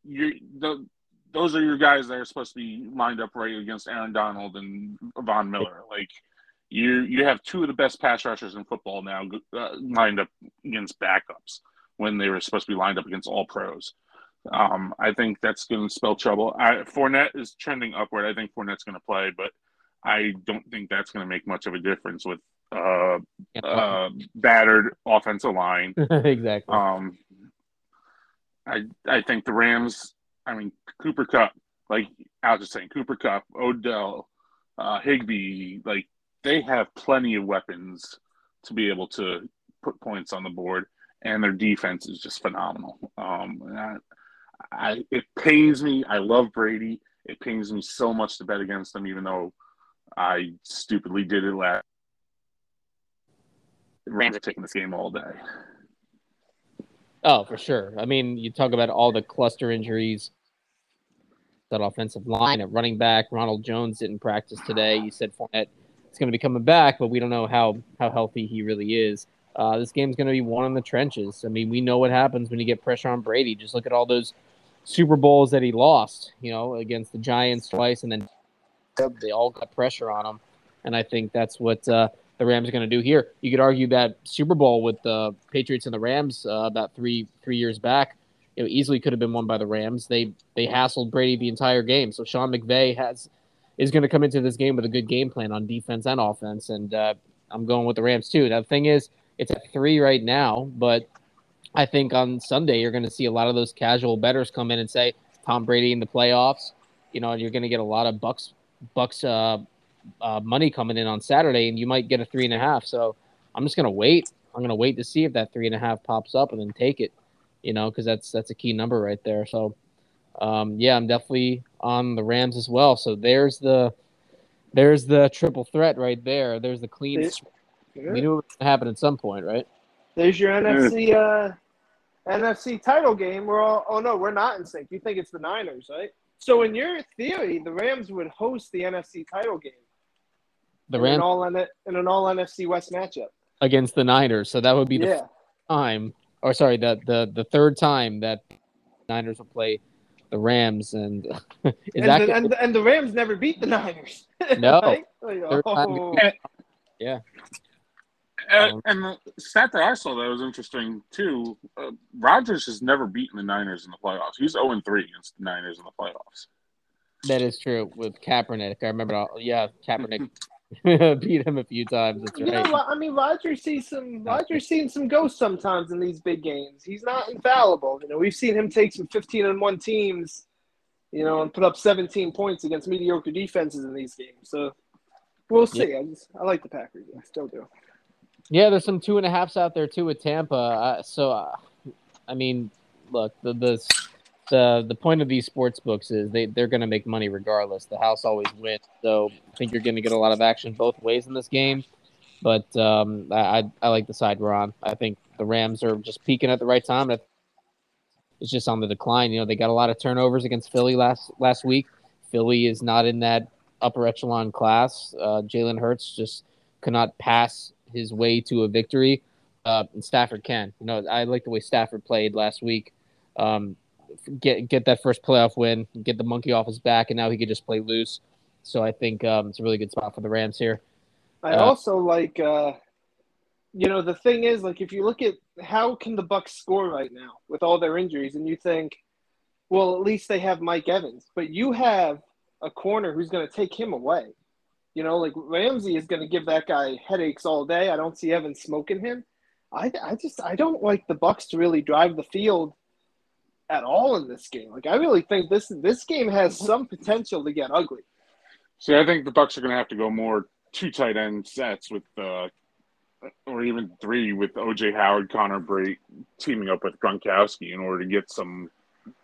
you the those are your guys that are supposed to be lined up right against Aaron Donald and Von Miller. Like you you have two of the best pass rushers in football now uh, lined up against backups when they were supposed to be lined up against all pros. Um, I think that's going to spell trouble. I, Fournette is trending upward. I think Fournette's going to play, but I don't think that's going to make much of a difference with uh, uh, battered offensive line. [LAUGHS] exactly. Um, I I think the Rams. I mean Cooper Kupp, like I was just saying, Cooper Kupp, Odell, uh, Higbee, like they have plenty of weapons to be able to put points on the board, and their defense is just phenomenal. Um, I, I, it pains me. I love Brady. It pains me so much to bet against them, even though I stupidly did it last. Rams are taking this game all day. Oh, for sure. I mean, you talk about all the cluster injuries, that offensive line at running back. Ronald Jones didn't practice today. You said Fournette is going to be coming back, but we don't know how how healthy he really is. Uh, this game's going to be one in the trenches. I mean, we know what happens when you get pressure on Brady. Just look at all those Super Bowls that he lost, you know, against the Giants twice, and then they all got pressure on him. And I think that's what uh, the Rams are going to do here. You could argue that Super Bowl with the Patriots and the Rams uh, about three three years back, it easily could have been won by the Rams. They they hassled Brady the entire game. So Sean McVay has is going to come into this game with a good game plan on defense and offense. And uh, I'm going with the Rams too. Now, the thing is, it's at three right now, but I think on Sunday you're going to see a lot of those casual betters come in and say Tom Brady in the playoffs. You know, And you're going to get a lot of Bucs Bucs uh, uh, money coming in on Saturday, and you might get a three and a half. So I'm just going to wait. I'm going to wait to see if that three and a half pops up and then take it. You know, because that's that's a key number right there. So um, yeah, I'm definitely on the Rams as well. So there's the there's the triple threat right there. There's the clean. Yeah. We knew it was going to happen at some point, right? There's your NFC uh, NFC title game. We're all oh no, we're not in sync. You think it's the Niners, right? So in your theory, the Rams would host the NFC title game. The Rams in an all in an all NFC West matchup against the Niners. So that would be the yeah. time, or sorry, the the the third time that Niners will play the Rams and [LAUGHS] and, the, and, and, the Rams never beat the Niners. [LAUGHS] No, like, oh. yeah. Uh, um, and the stat that I saw that was interesting too. Uh, Rodgers has never beaten the Niners in the playoffs. He's zero oh three against the Niners in the playoffs. That is true with Kaepernick. I remember. All, yeah, Kaepernick [LAUGHS] [LAUGHS] beat him a few times. That's right. You know, I mean, Rodgers sees some. Rodgers seen some ghosts sometimes in these big games. He's not infallible. You know, we've seen him take some fifteen and one teams, you know, and put up seventeen points against mediocre defenses in these games. So we'll see. I just I like the Packers. I still do. Yeah, there's some two and a halfs out there too with Tampa. Uh, so, uh, I mean, look, the, the the the point of these sports books is they they're going to make money regardless. The house always wins, so I think you're going to get a lot of action both ways in this game. But um, I I like the side we're on. I think the Rams are just peaking at the right time. It's just on the decline. You know, they got a lot of turnovers against Philly last last week. Philly is not in that upper echelon class. Uh, Jalen Hurts just cannot pass his way to a victory. Uh, and Stafford can. You know, I like the way Stafford played last week. Um, get get that first playoff win, get the monkey off his back, and now he could just play loose. So I think um, it's a really good spot for the Rams here. I uh, also like, uh, you know, the thing is, like, if you look at how can the Bucs score right now with all their injuries, and you think, well, at least they have Mike Evans, but you have a corner who's going to take him away. You know, like Ramsey is going to give that guy headaches all day. I don't see Evans smoking him. I, I just I don't like the Bucs to really drive the field at all in this game. Like I really think this this game has some potential to get ugly. See, I think the Bucs are going to have to go more two tight end sets with uh, or even three with OJ Howard, Connor Brate teaming up with Gronkowski in order to get some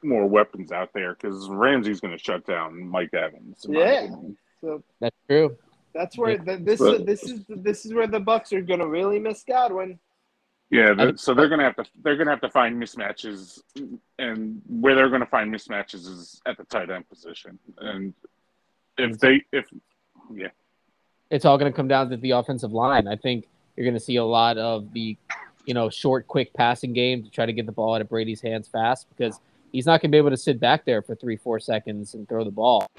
more weapons out there because Ramsey's going to shut down Mike Evans. Yeah, so that's true. That's where the, this but, this is this is where the Bucs are going to really miss Godwin. Yeah, the, so they're gonna have to they're gonna have to find mismatches, and where they're gonna find mismatches is at the tight end position. And if they if yeah, it's all gonna come down to the offensive line. I think you're gonna see a lot of the you know short, quick passing game to try to get the ball out of Brady's hands fast because he's not gonna be able to sit back there for three four seconds and throw the ball.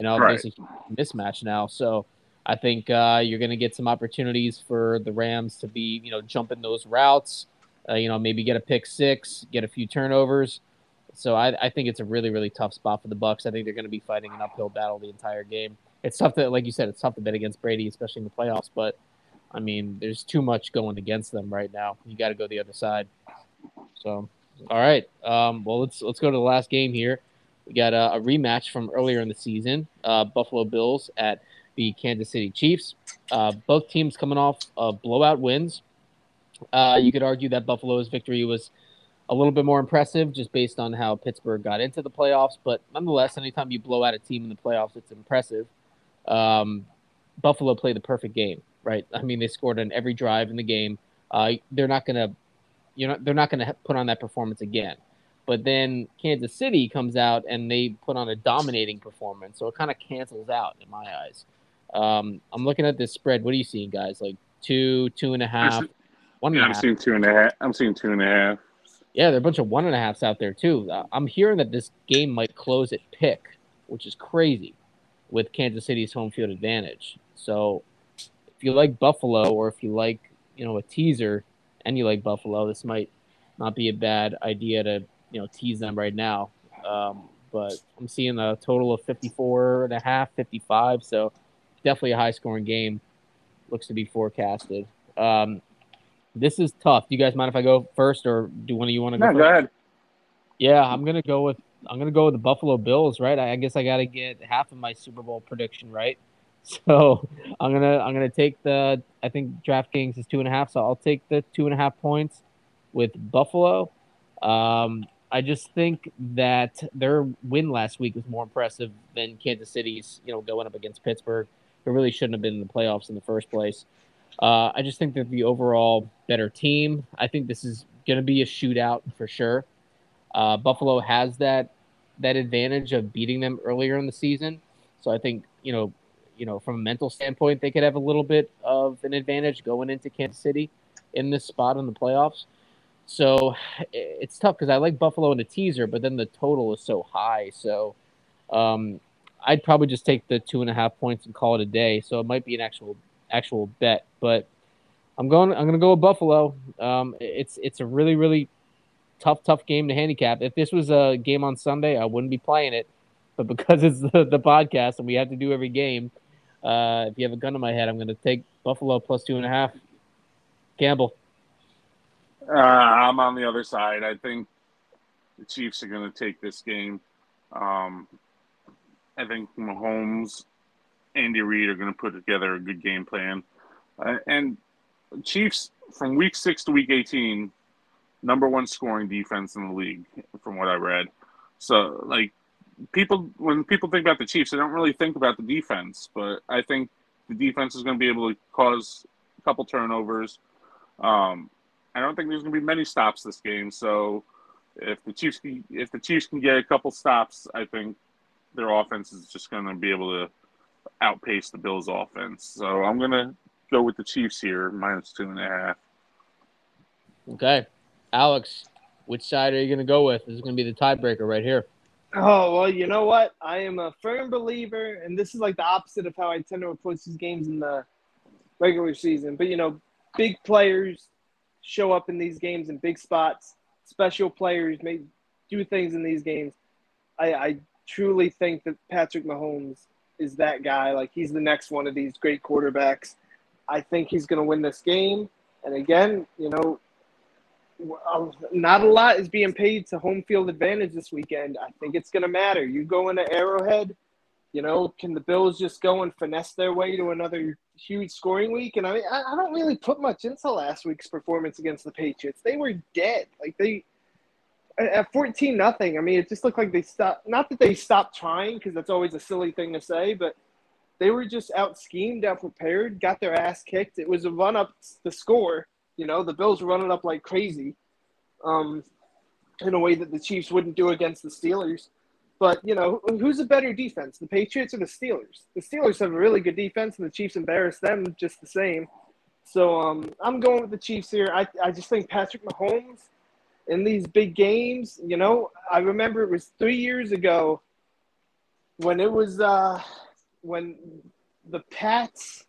You know, right. there's a mismatch now, so I think uh, you're going to get some opportunities for the Rams to be, you know, jumping those routes. Uh, you know, maybe get a pick six, get a few turnovers. So I, I think it's a really, really tough spot for the Bucs. I think they're going to be fighting an uphill battle the entire game. It's tough to, like you said, it's tough to bet against Brady, especially in the playoffs. But I mean, there's too much going against them right now. You got to go the other side. So, all right. Um, well, let's let's go to the last game here. We got a, a rematch from earlier in the season. Uh, Buffalo Bills at the Kansas City Chiefs. Uh, both teams coming off of blowout wins. Uh, you could argue that Buffalo's victory was a little bit more impressive just based on how Pittsburgh got into the playoffs. But nonetheless, anytime you blow out a team in the playoffs, it's impressive. Um, Buffalo played the perfect game, right? I mean, they scored on every drive in the game. Uh, they're not gonna, you know, they're not gonna put on that performance again. But then Kansas City comes out and they put on a dominating performance, so it kind of cancels out in my eyes. Um, I'm looking at this spread. What are you seeing, guys? Like two, two and a half, one yeah, I'm seeing two and a half. I'm seeing two and a half. Yeah, there are a bunch of one and a halfs out there too. Uh, I'm hearing that this game might close at pick, which is crazy, with Kansas City's home field advantage. So, if you like Buffalo, or if you like, you know, a teaser, and you like Buffalo, this might not be a bad idea to, you know, tease them right now. Um, but I'm seeing a total of 54 and a half, 55. So definitely a high scoring game. Looks to be forecasted. Um, this is tough. Do you guys mind if I go first, or do one of you want to go? No, first? go ahead. Yeah, I'm gonna go with I'm gonna go with the Buffalo Bills. Right. I, I guess I got to get half of my Super Bowl prediction right. [LAUGHS] So I'm gonna I'm gonna take the I think DraftKings is two and a half, so I'll take the two and a half points with Buffalo. Um, I just think that their win last week was more impressive than Kansas City's. You know, going up against Pittsburgh who really shouldn't have been in the playoffs in the first place. Uh, I just think that the overall better team. I think this is going to be a shootout for sure. Uh, Buffalo has that that advantage of beating them earlier in the season, so I think you know, you know, from a mental standpoint, they could have a little bit of an advantage going into Kansas City in this spot in the playoffs. So it's tough because I like Buffalo in a teaser, but then the total is so high. So um, I'd probably just take the two and a half points and call it a day. So it might be an actual actual bet, but I'm going. I'm going to go with Buffalo. Um, it's it's a really really tough tough game to handicap. If this was a game on Sunday, I wouldn't be playing it, but because it's the, the podcast and we have to do every game, uh, if you have a gun to my head, I'm going to take Buffalo plus two and a half. Campbell. Uh, I'm on the other side. I think the Chiefs are going to take this game. Um, I think Mahomes, Andy Reid are going to put together a good game plan. Uh, and Chiefs, from week six to week 18, number one scoring defense in the league, from what I read. So like people when people think about the Chiefs, they don't really think about the defense, but I think the defense is going to be able to cause a couple turnovers. Um, I don't think there's going to be many stops this game, so if the Chiefs can, if the Chiefs can get a couple stops, I think their offense is just going to be able to outpace the Bills' offense. So I'm going to go with the Chiefs here, minus two and a half. Okay, Alex, which side are you going to go with? This is going to be the tiebreaker right here. Oh well, you know what? I am a firm believer, and this is like the opposite of how I tend to approach these games in the regular season. But you know, big players show up in these games in big spots. Special players may do things in these games. I, I truly think that Patrick Mahomes is that guy. Like he's the next one of these great quarterbacks. I think he's going to win this game. And again, you know, uh, not a lot is being paid to home field advantage this weekend. I think it's going to matter. You go into Arrowhead, you know, can the Bills just go and finesse their way to another huge scoring week? And I mean, I, I don't really put much into last week's performance against the Patriots. They were dead. Like they at fourteen nothing. I mean, it just looked like they stopped. Not that they stopped trying, because that's always a silly thing to say, but they were just out schemed, out prepared, got their ass kicked. It was a run up the score you know, the Bills were running up like crazy, um, in a way that the Chiefs wouldn't do against the Steelers. But you know, who's a better defense, the Patriots or the Steelers? The Steelers have a really good defense, and the Chiefs embarrass them just the same. So um, I'm going with the Chiefs here. I, I just think Patrick Mahomes in these big games, you know, I remember it was three years ago when it was uh, when the Pats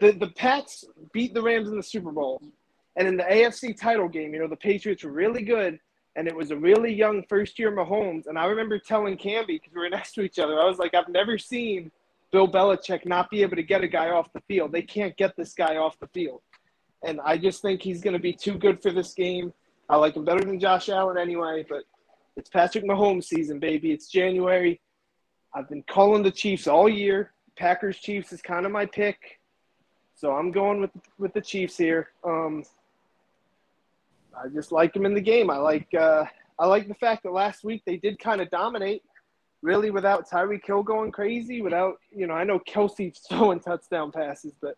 the, the Pats beat the Rams in the Super Bowl. And in the AFC title game, you know, the Patriots were really good, and it was a really young first year Mahomes. And I remember telling Camby, because we were [LAUGHS] next to each other, I was like, I've never seen Bill Belichick not be able to get a guy off the field. They can't get this guy off the field. And I just think he's going to be too good for this game. I like him better than Josh Allen anyway, but it's Patrick Mahomes season, baby. It's January. I've been calling the Chiefs all year. Packers Chiefs is kind of my pick. So I'm going with with the Chiefs here. Um, I just like him in the game. I like uh, I like the fact that last week they did kind of dominate, really without Tyreek Hill going crazy. Without you know, I know Kelce [LAUGHS] throwing touchdown passes, but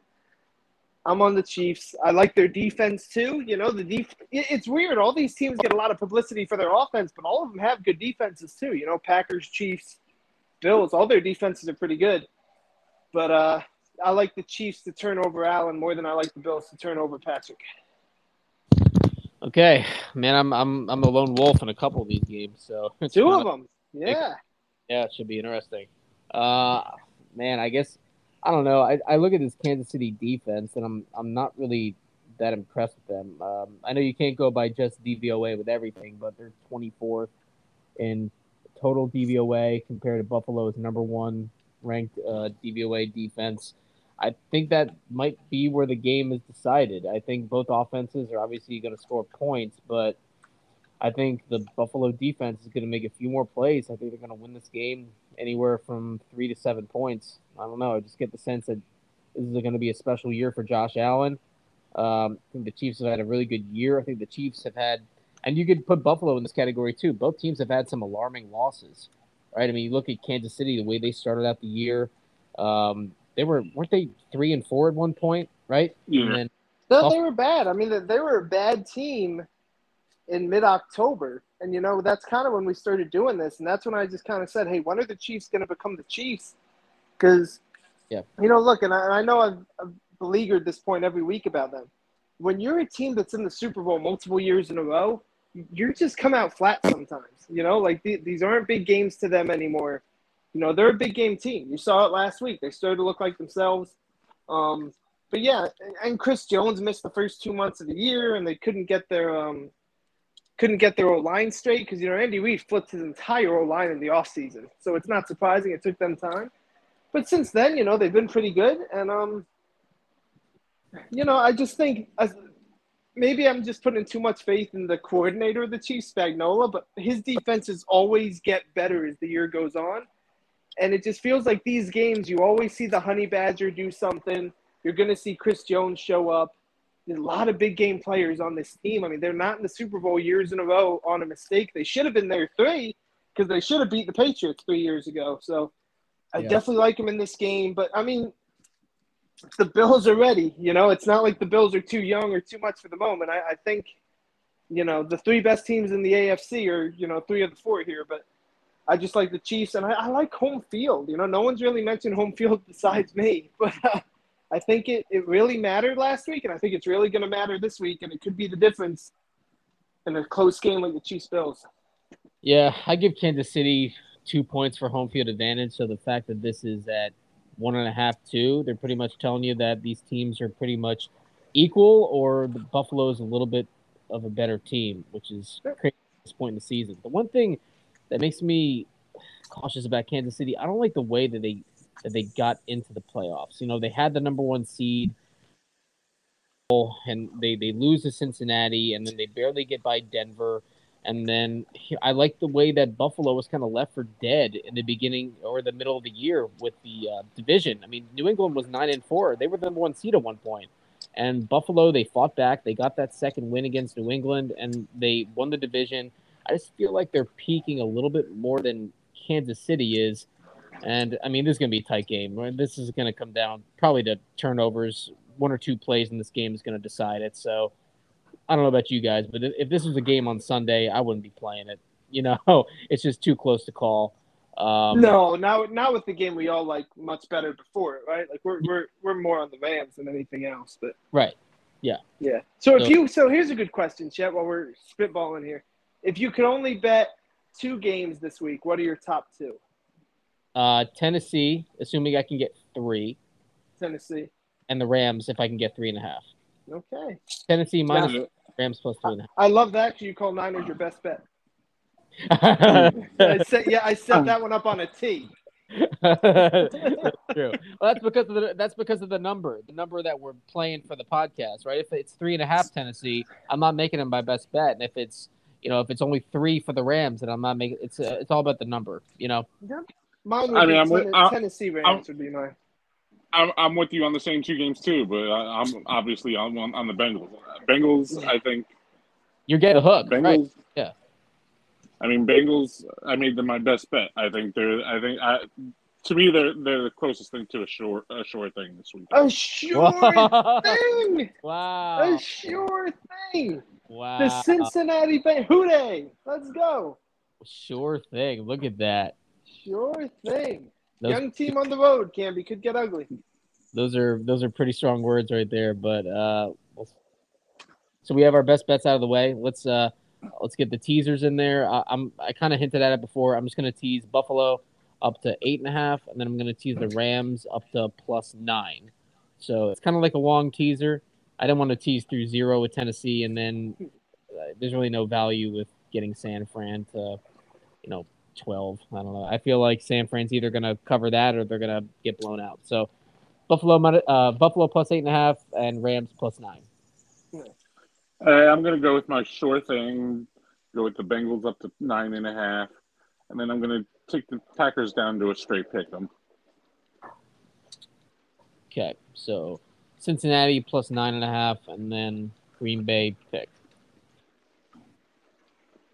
I'm on the Chiefs. I like their defense too. You know, the def- it's weird. All these teams get a lot of publicity for their offense, but all of them have good defenses too. You know, Packers, Chiefs, Bills, all their defenses are pretty good. But uh, I like the Chiefs to turn over Allen more than I like the Bills to turn over Patrick. Okay, man, I'm I'm I'm a lone wolf in a couple of these games, so two of them. Yeah, yeah, it should be interesting. Uh, man, I guess I don't know. I, I look at this Kansas City defense, and I'm I'm not really that impressed with them. Um, I know you can't go by just DVOA with everything, but they're 24th in total DVOA compared to Buffalo's number one ranked uh, DVOA defense. I think that might be where the game is decided. I think both offenses are obviously going to score points, but I think the Buffalo defense is going to make a few more plays. I think they're going to win this game anywhere from three to seven points. I don't know. I just get the sense that this is going to be a special year for Josh Allen. Um, I think the Chiefs have had a really good year. I think the Chiefs have had, and you could put Buffalo in this category too. Both teams have had some alarming losses, right? I mean, you look at Kansas City, the way they started out the year. Um, they were weren't they three and four at one point, right? Yeah. Then, no, they were bad. I mean, they were a bad team in mid October, and you know that's kind of when we started doing this, and that's when I just kind of said, "Hey, when are the Chiefs going to become the Chiefs?" Because, yeah, you know, look, and I, and I know I've, I've beleaguered this point every week about them. When you're a team that's in the Super Bowl multiple years in a row, you just come out flat sometimes. You know, like th- these aren't big games to them anymore you know, they're a big game team. You saw it last week. They started to look like themselves. Um, but yeah, and Chris Jones missed the first two months of the year, and they couldn't get their um, couldn't get their O line straight because you know Andy Reid flipped his entire O line in the offseason. So it's not surprising it took them time. But since then, you know, they've been pretty good, and um, you know, I just think as, maybe I'm just putting too much faith in the coordinator of the Chiefs, Spagnuolo, but his defenses always get better as the year goes on. And it just feels like these games, you always see the Honey Badger do something. You're to see Chris Jones show up. A lot of big game players on this team. I mean, they're not in the Super Bowl years in a row on a mistake. They should have been there three, because they should have beat the Patriots three years ago. So I Yeah. definitely like them in this game. But I mean, the Bills are ready. You know, it's not like the Bills are too young or too much for the moment. I, I think, you know, the three best teams in the AFC are, you know, three of the four here. But I just like the Chiefs, and I, I like home field. You know, no one's really mentioned home field [LAUGHS] besides me. But uh, I think it, it really mattered last week, and I think it's really going to matter this week, and it could be the difference in a close game like the Chiefs Bills. Yeah, I give Kansas City two points for home field advantage. So the fact that this is at one and a half, two, they're pretty much telling you that these teams are pretty much equal, or the Buffalo is a little bit of a better team, which is crazy at this point in the season. The one thing that makes me cautious about Kansas City, I don't like the way that they that they got into the playoffs. You know, they had the number one seed. And they, they lose to Cincinnati, and then they barely get by Denver. And then I like the way that Buffalo was kind of left for dead in the beginning or the middle of the year with the uh, division. I mean, New England was nine and four; they were the number one seed at one point. And Buffalo, they fought back. They got that second win against New England, and they won the division. I just feel like they're peaking a little bit more than Kansas City is. And I mean, this is going to be a tight game. Right? This is going to come down probably to turnovers. One or two plays in this game is going to decide it. So I don't know about you guys, but if this was a game on Sunday, I wouldn't be playing it. [LAUGHS] You know, it's just too close to call. Um, no, now now with the game we all like much better before right? Like we're we're we're more on the Rams than anything else. But right. yeah. Yeah. So if So- you so here's a good question, Chet. While we're spitballing here, if you could only bet two games this week, what are your top two? Uh, Tennessee, assuming I can get three, Tennessee. and the Rams if I can get three and a half. Okay. Tennessee minus Yeah. Rams plus three and I love that. you call Niners your best bet. [LAUGHS] I set, yeah, I set that one up on a T. that's true. Well, that's because of the that's because of the number, the number that we're playing for the podcast, right? If it's three and a half Tennessee, I'm not making them my best bet, and if it's you know if it's only three for the Rams, then I'm not making it's uh, it's all about the number, you know. Mine would I mean, be I'm with- Ten- I'm- Tennessee Rams I'm- would be mine. I'm, I'm with you on the same two games too, but I, I'm obviously on on, on the Bengals. Bengals, I think You're getting the hook, Bengals. right? Yeah. I mean, Bengals. I made them my best bet. I think they're. I think. I, to me, they're they're the closest thing to a sure a sure thing this week. A sure [LAUGHS] thing. wow. A sure thing. Wow. The Cincinnati Bengals. Who? Let's go. Sure thing. Look at that. Sure thing. Those, Young team on the road, Canby could get ugly. those are those are pretty strong words right there. But uh, so we have our best bets out of the way. Let's uh, let's get the teasers in there. I, I'm I kind of hinted at it before. I'm just gonna tease Buffalo up to eight and a half, and then I'm gonna tease the Rams up to plus nine. So it's kind of like a long teaser. I didn't want to tease through zero with Tennessee, and then uh, there's really no value with getting San Fran to, you know, 12. I don't know. I feel like San Fran's either going to cover that or they're going to get blown out. So Buffalo, uh, Buffalo plus eight and a half, and Rams plus nine. Uh, I'm going to go with my sure thing. Go with the Bengals up to nine and a half, and then I'm going to take the Packers down to a straight pick them. Okay, so Cincinnati plus nine and a half, and then Green Bay pick.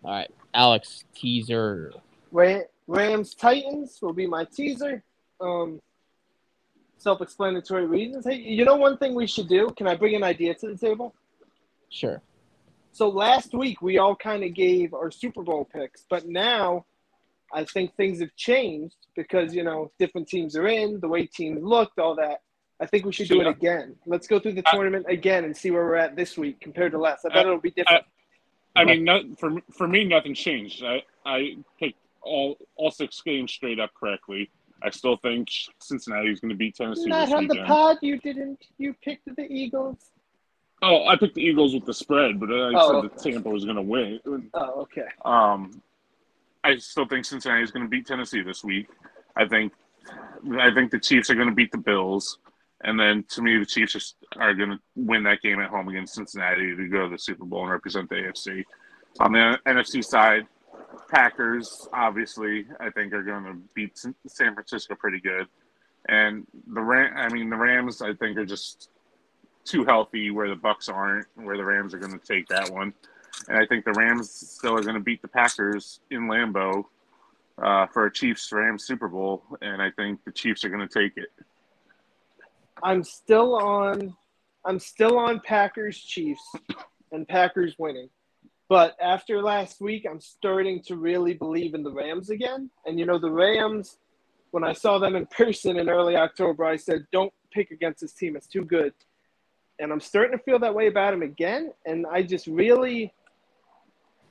All right, Alex teaser. Ra- Rams Titans will be my teaser. Um, self-explanatory reasons. Hey, you know one thing we should do? Can I bring an idea to the table? Sure. So last week we all kind of gave our Super Bowl picks, but now I think things have changed because you know different teams are in, the way teams looked, all that. I think we should do it again. Let's go through the I- tournament again and see where we're at this week compared to last. I bet I- it'll be uh, different. I mean, not, for for me, nothing changed. I I picked all all six games straight up correctly. I still think Cincinnati is going to beat Tennessee Not on the pod. You didn't. You picked the Eagles. Oh, I picked the Eagles with the spread, but I Oh. said that Tampa was going to win. Oh, okay. Um, I still think Cincinnati is going to beat Tennessee this week. I think I think the Chiefs are going to beat the Bills, and then to me, the Chiefs just are going to win that game at home against Cincinnati to go to the Super Bowl and represent the AFC. On the NFC side, Packers obviously I think are going to beat San Francisco pretty good, and the Ram. I mean the Rams I think are just too healthy where the Bucs aren't, where the Rams are going to take that one. And I think the Rams still are going to beat the Packers in Lambeau uh, for a Chiefs Rams Super Bowl, and I think the Chiefs are going to take it. I'm still on. I'm still on Packers Chiefs, and Packers winning. But after last week, I'm starting to really believe in the Rams again. And you know, the Rams, when I saw them in person in early October, I said, "Don't pick against this team; it's too good." And I'm starting to feel that way about him again. And I just really,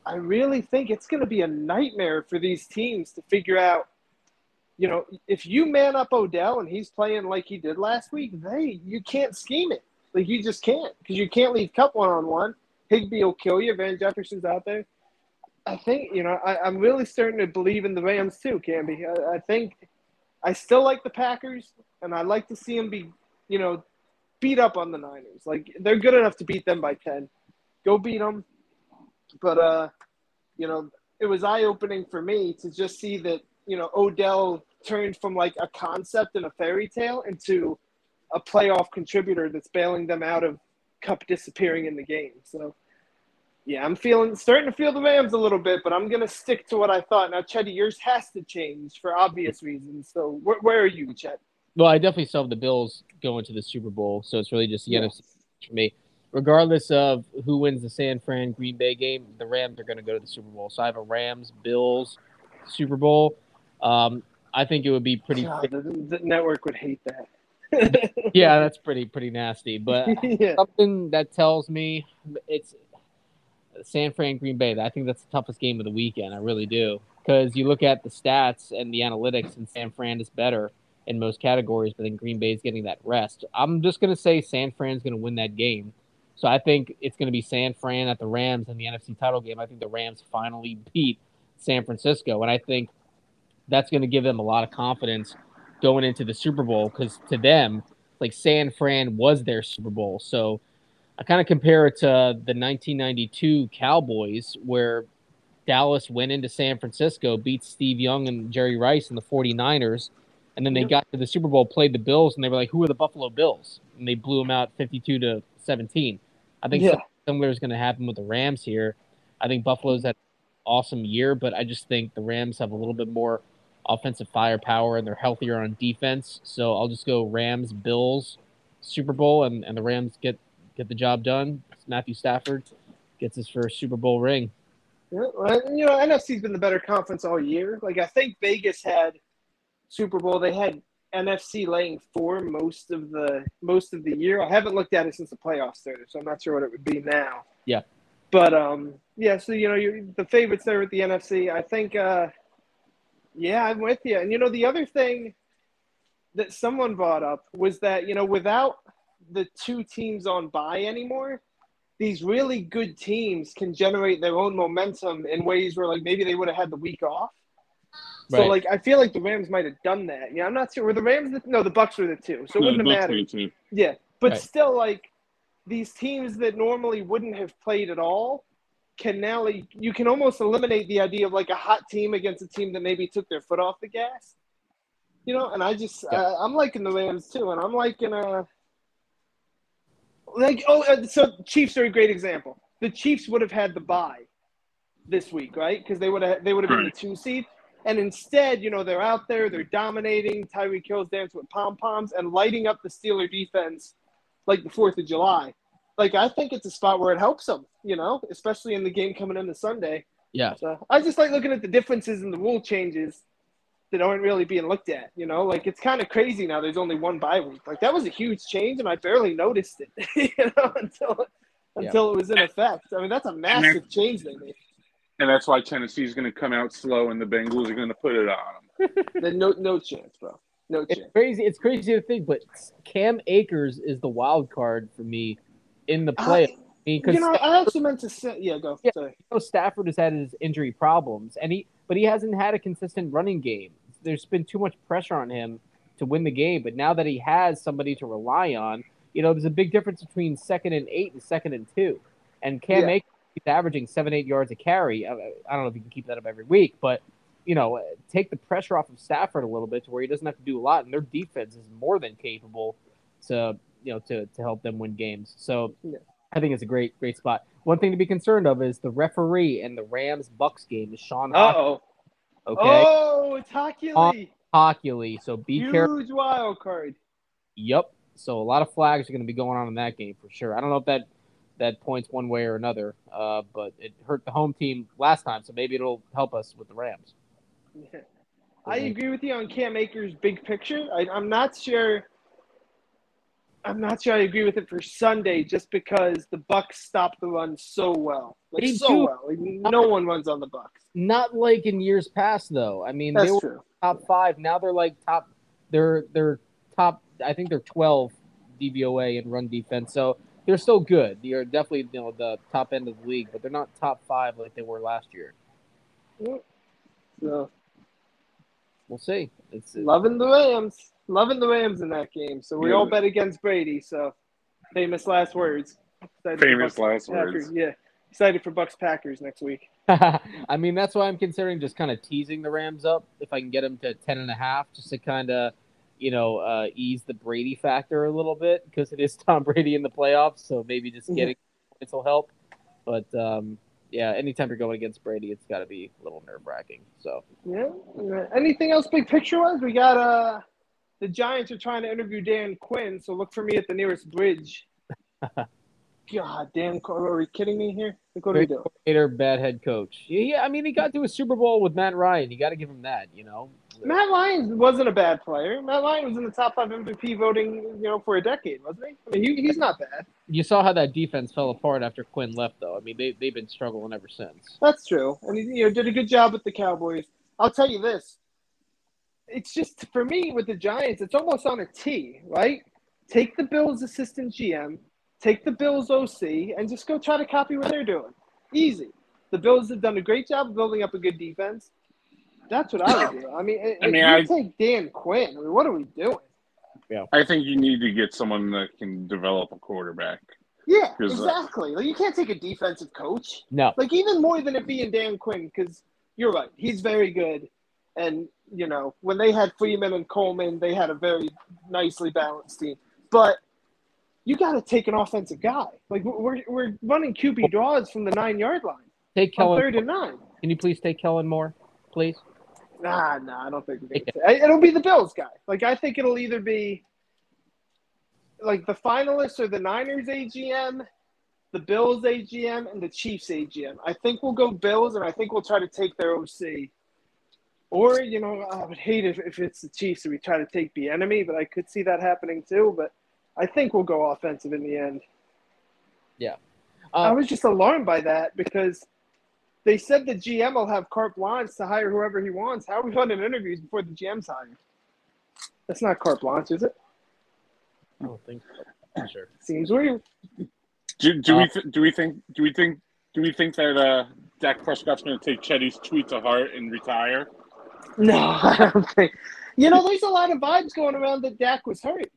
I really think it's going to be a nightmare for these teams to figure out you know, if you man up Odell and he's playing like he did last week, they you can't scheme it. Like you just can't because you can't leave Kupp one on one. Higbee will kill you. Van Jefferson's out there. I think you know I, am really starting to believe in the Rams too, Camby. I, I think I still like the Packers, and I like to see them be you know beat up on the Niners. Like they're good enough to beat them by ten. Go beat them. But uh, you know, it was eye opening for me to just see that you know Odell turned from like a concept in a fairy tale into a playoff contributor that's bailing them out of Kupp disappearing in the game. So, yeah, I'm feeling starting to feel the Rams a little bit, but I'm gonna stick to what I thought. Now, Chetty, yours has to change for obvious reasons. So, where, where are you, Chet? Well, I definitely have the Bills going to the Super Bowl, so it's really just the NFC for me. Regardless of who wins the San Fran Green Bay game, the Rams are going to go to the Super Bowl. So I have a Rams Bills Super Bowl. Um, I think it would be pretty. God, the, the, network would hate that. Yeah, that's pretty pretty nasty. But [LAUGHS] yeah. something that tells me it's San Fran Green Bay. I think that's the toughest game of the weekend. I really do because you look at the stats and the analytics, and San Fran is better in most categories, but then Green Bay is getting that rest. I'm just gonna say San Fran's gonna win that game. So I think it's going to be San Fran at the Rams in the NFC title game. I think the Rams finally beat San Francisco, and I think that's going to give them a lot of confidence going into the Super Bowl because to them, like San Fran was their Super Bowl. So I kind of compare it to the 1992 Cowboys where Dallas went into San Francisco, beat Steve Young and Jerry Rice and the 49ers. And then they got to the Super Bowl, played the Bills, and they were like, who are the Buffalo Bills? And they blew them out 52 to 17. I think yeah. similar is going to happen with the Rams here. I think Buffalo's had an awesome year, but I just think the Rams have a little bit more – offensive firepower and they're healthier on defense. So I'll just go Rams, Bills, Super Bowl, and, and the Rams get get the job done. Matthew Stafford gets his first Super Bowl ring. Yeah, you know, NFC's been the better conference all year. Like I think Vegas had Super Bowl. They had NFC laying four most of the most of the year. I haven't looked at it since the playoffs started, so I'm not sure what it would be now. Yeah. But um, yeah. So you know, you the favorites there with the NFC. I think uh, yeah, I'm with you. And you know, the other thing that someone brought up was that, you know, without the two teams on bye anymore, these really good teams can generate their own momentum in ways where like maybe they would have had the week off. So like I feel like the Rams might have done that. Yeah, I'm not sure. Were the Rams the, no the Bucs were the two. So it no, wouldn't have mattered. Yeah. But right. still like these teams that normally wouldn't have played at all can now you can almost eliminate the idea of like a hot team against a team that maybe took their foot off the gas. You know, and I just yeah. uh, I'm liking the Rams too, and I'm liking uh like oh uh, so Chiefs are a great example. The Chiefs would have had the bye this week, right? Because they would have they would have been the two seed. And instead, you know, they're out there, they're dominating. Tyreek Hill's dancing with pom poms and lighting up the Steeler defense like the Fourth of July like I think it's a spot where it helps them, you know, especially in the game coming into Sunday. Yeah. So I just like looking at the differences in the rule changes that aren't really being looked at. You know, like it's kind of crazy now. There's only one bye week. Like that was a huge change, and I barely noticed it. [LAUGHS] you know, until until yeah. it was in effect. I mean, that's a massive change they made. And that's why Tennessee's going to come out slow, and the Bengals are going to put it on them. [LAUGHS] then no, no chance, bro. No chance. It's crazy. It's crazy to think, but Cam Akers is the wild card for me in the play. I, because you know, I actually meant to say, yeah, go. Yeah, Sorry. You know, Stafford has had his injury problems, and he, but he hasn't had a consistent running game. There's been too much pressure on him to win the game. But now that he has somebody to rely on, you know, there's a big difference between second and eight and second and two. And Cam yeah. Akers is averaging seven, eight yards a carry. I, I don't know if you can keep that up every week, but you know, take the pressure off of Stafford a little bit to where he doesn't have to do a lot, and their defense is more than capable to you know to to help them win games. So yeah. I think it's a great great spot. One thing to be concerned of is the referee in the Rams Bucs game is Sean. Oh, Okay, Oh, it's Hockey Hockey, so be careful. Huge wild card. Yep. So a lot of flags are going to be going on in that game for sure. I don't know if that that points one way or another, uh, but it hurt the home team last time, so maybe it'll help us with the Rams. [LAUGHS] I agree with you on Cam Akers' big picture. I, I'm not sure. I'm not sure I agree with it for Sunday, just because the Bucs stopped the run so well, like They so do. well. Like, no one runs on the Bucs. Not like in years past, though. I mean, they That's were true. top five. Now they're like top. They're they're top. I think they're twelve DVOA in run defense. So they're still good. They're definitely you know the top end of the league, but they're not top five like they were last year. So We'll see. It's loving the Rams, loving the Rams in that game. So we Yeah. all bet against Brady. So famous last words. Excited Famous last Packers. words. Yeah, excited for Bucs Packers next week. [LAUGHS] I mean, that's why I'm considering just kind of teasing the Rams up if I can get them to ten and a half, just to kind of, you know, uh, ease the Brady factor a little bit because it is [LAUGHS] Tom Brady in the playoffs. So maybe just getting points will help. But um, yeah, anytime you're going against Brady, it's got to be a little nerve wracking. So Yeah. Anything else big picture wise? We got uh the Giants are trying to interview Dan Quinn, so look for me at the nearest bridge. [LAUGHS] God damn, are we kidding me here? Like, what great coordinator, bad head coach. Yeah, yeah, I mean, he got to a Super Bowl with Matt Ryan. You got to give him that. You know, Matt Ryan wasn't a bad player. Matt Ryan was in the top five MVP voting, you know, for a decade, wasn't he? I mean, he, he's not bad. you saw how that defense fell apart after Quinn left, though. I mean, they they've been struggling ever since. That's true, and he you know did a good job with the Cowboys. I'll tell you this: it's just for me with the Giants, it's almost on a T, right? Take the Bills assistant GM, take the Bills OC, and just go try to copy what they're doing. Easy. The Bills have done a great job of building up a good defense. That's what I would do. I mean, if I mean, you I- take Dan Quinn, I mean, what are we doing? Yeah, I think you need to get someone that can develop a quarterback. Yeah, 'Cause, uh, exactly. Like you can't take a defensive coach. No, like even more than it being Dan Quinn, because you're right, he's very good, and you know when they had Freeman and Coleman, they had a very nicely balanced team. But you got to take an offensive guy. Like we're we're running QB draws from the nine yard line take Kellen. third and nine. Can you please take Kellen Moore, please? Nah, nah, I don't think we're gonna. Take, it'll be the Bills guy. Like I think it'll either be like the finalists or the Niners AGM, the Bills AGM, and the Chiefs AGM. I think we'll go Bills, and I think we'll try to take their OC. Or you know, I would hate if, if it's the Chiefs and we try to take the enemy, but I could see that happening too. But I think we'll go offensive in the end. Yeah. I Uh, was just alarmed by that because they said the GM will have carte blanche to hire whoever he wants. How are we running interviews before the GM's hired? That's not carte blanche, is it? I don't think so. Not Sure. Seems weird. Do, do Uh, we th- do we think do we think do we think that uh, Dak Prescott's going to take Chetty's tweet to heart and retire? No, [LAUGHS] I don't think. You know, there's a lot of vibes going around that Dak was hurt.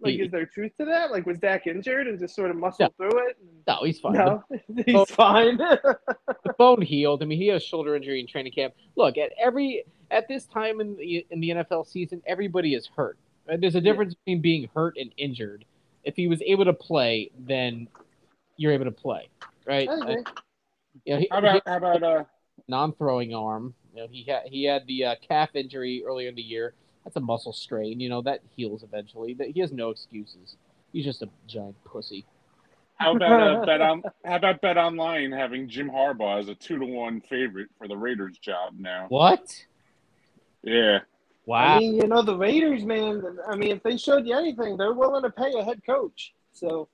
Like, He- is there truth to that? Like, was Dak injured and just sort of muscled through it? No, he's fine. No, Oh. [LAUGHS] he's fine. [LAUGHS] the bone healed. I mean, he has shoulder injury in training camp. Look, at every at this time in the in the NFL season, everybody is hurt. Right? There's a difference between being hurt and injured. If he was able to play, then you're able to play, right? I agree. Uh, you know, he, How about how about uh, non-throwing arm. You know, he had he had the uh, calf injury earlier in the year. That's a muscle strain. You know that heals eventually. That he has no excuses. He's just a giant pussy. how about uh, [LAUGHS] bet on how about bet online having Jim Harbaugh as a two to one favorite for the Raiders job now? What? Yeah, Wow. I mean, you know, the Raiders, man. I mean, if they showed you anything, they're willing to pay a head coach. So,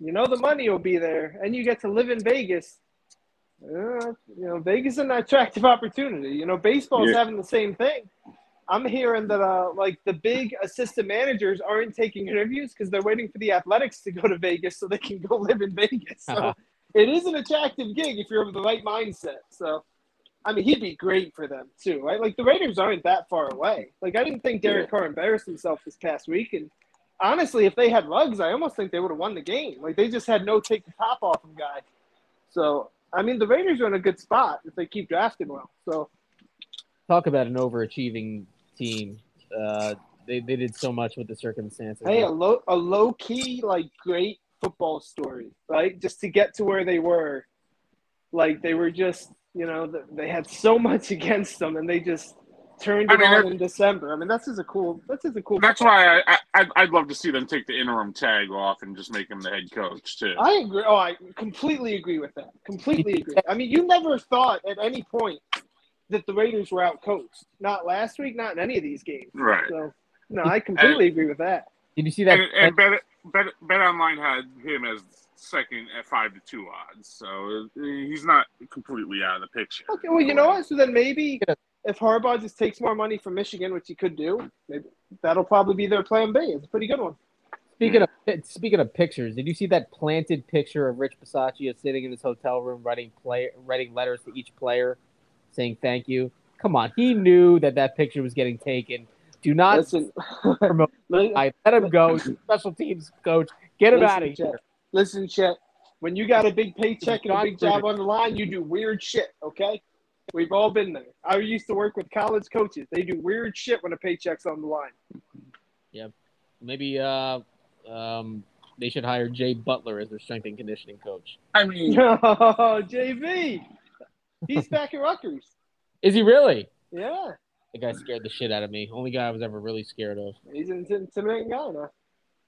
you know, the money will be there, and you get to live in Vegas. Uh, you know, Vegas is an attractive opportunity. You know, baseball's Yeah. having the same thing. I'm hearing that, uh, like the big assistant managers aren't taking interviews because they're waiting for the Athletics to go to Vegas so they can go live in Vegas. So, [LAUGHS] it is an attractive gig if you're of the right mindset. So. I mean, he'd be great for them too, right? Like the Raiders aren't that far away. Like I didn't think Derek Carr embarrassed himself this past week, and honestly, if they had Ruggs, I almost think they would have won the game. Like they just had no take the top off him guy. So I mean, the Raiders are in a good spot if they keep drafting well. So Talk about an overachieving team. Uh, they, they did so much with the circumstances. hey, a low a low key like great football story, right? Just to get to where they were, like they were just You know, they had so [LAUGHS] much against them, and they just turned I it mean, on in December. I mean, that's just a cool. That's just a cool. That's why I, I I'd- I'd love to see them take the interim tag off and just make him the head coach too. I agree. Oh, I completely agree with that. Completely agree. I mean, you never thought at any point that the Raiders were out coached. Not last week, not in any of these games. Right. So, no, I completely agree with that. Did you see that? And, and Bet, Bet, Bet Online had him as second at five to two odds, so uh, he's not completely out of the picture. Okay, well, you know what? So then maybe Yeah. If Harbaugh just takes more money from Michigan, which he could do, maybe that'll probably be their plan B. It's a pretty good one. Speaking of speaking of pictures, did you see that planted picture of Rich Bisaccia sitting in his hotel room writing play writing letters to each player, saying thank you? Come on, he knew that that picture was getting taken. Do not Listen, promote. [LAUGHS] I let him go. Special teams coach, get him out of listen, here. Listen, Chet. When you got a big paycheck and a big job on the line, you do weird shit. Okay, we've all been there. I used to work with college coaches. They do weird shit when a paycheck's on the line. Yeah, maybe uh, um, they should hire Jay Butler as their strength and conditioning coach. I mean, [LAUGHS] No, JV. He's back at Rutgers. Is he really? Yeah, The guy scared the shit out of me. Only guy I was ever really scared of. he's an intimidating guy now.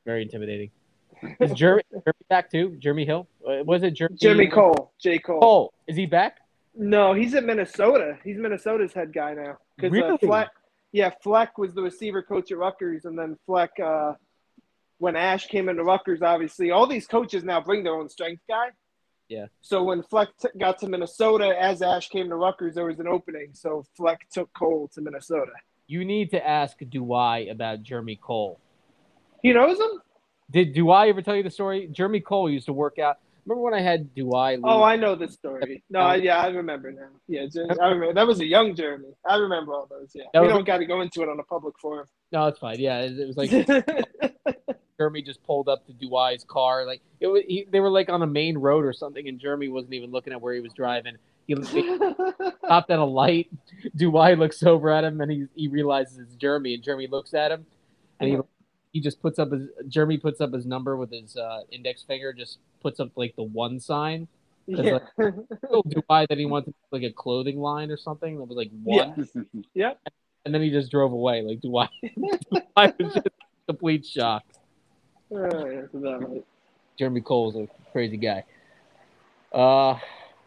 Very intimidating. Is Jeremy, Jeremy back too? Jeremy Hill? Uh, Was it Jeremy? Jimmy Cole, J. Cole. Cole. Is he back? No, he's at Minnesota. He's Minnesota's head guy now. Because Really? uh, Fleck, yeah, Fleck was the receiver coach at Rutgers, and then Fleck, uh, when Ash came into Rutgers, obviously all these coaches now bring their own strength guy. Yeah. So when Fleck t- got to Minnesota, as Ash came to Rutgers, there was an opening. So Fleck took Cole to Minnesota. You need to ask Duai about Jeremy Cole. He knows him. Did Duai ever tell you the story? Jeremy Cole used to work out. Remember when I had Duai? leave? Oh, I know this story. No, I, yeah, I remember now. Yeah, I remember. That was a young Jeremy. I remember all those. Yeah, That we was- don't got to go into it on a public forum. no, it's fine. Yeah, it, it was like [LAUGHS] Jeremy just pulled up to Duai's car. Like it was, he, they were like on a main road or something, and Jeremy wasn't even looking at where he was driving. He, he [LAUGHS] stopped at a light. Duai looks over at him, and he he realizes it's Jeremy, and Jeremy looks at him, and he uh-huh. He just puts up his Jeremy puts up his number with his uh, index finger, just puts up like the one sign. yeah. [LAUGHS] told Dubai that he wanted like a clothing line or something that was like one, Yeah. and then he just drove away. Like do I? [LAUGHS] Dubai was just complete shock. Uh, that's about right. Jeremy Cole's a crazy guy. Uh,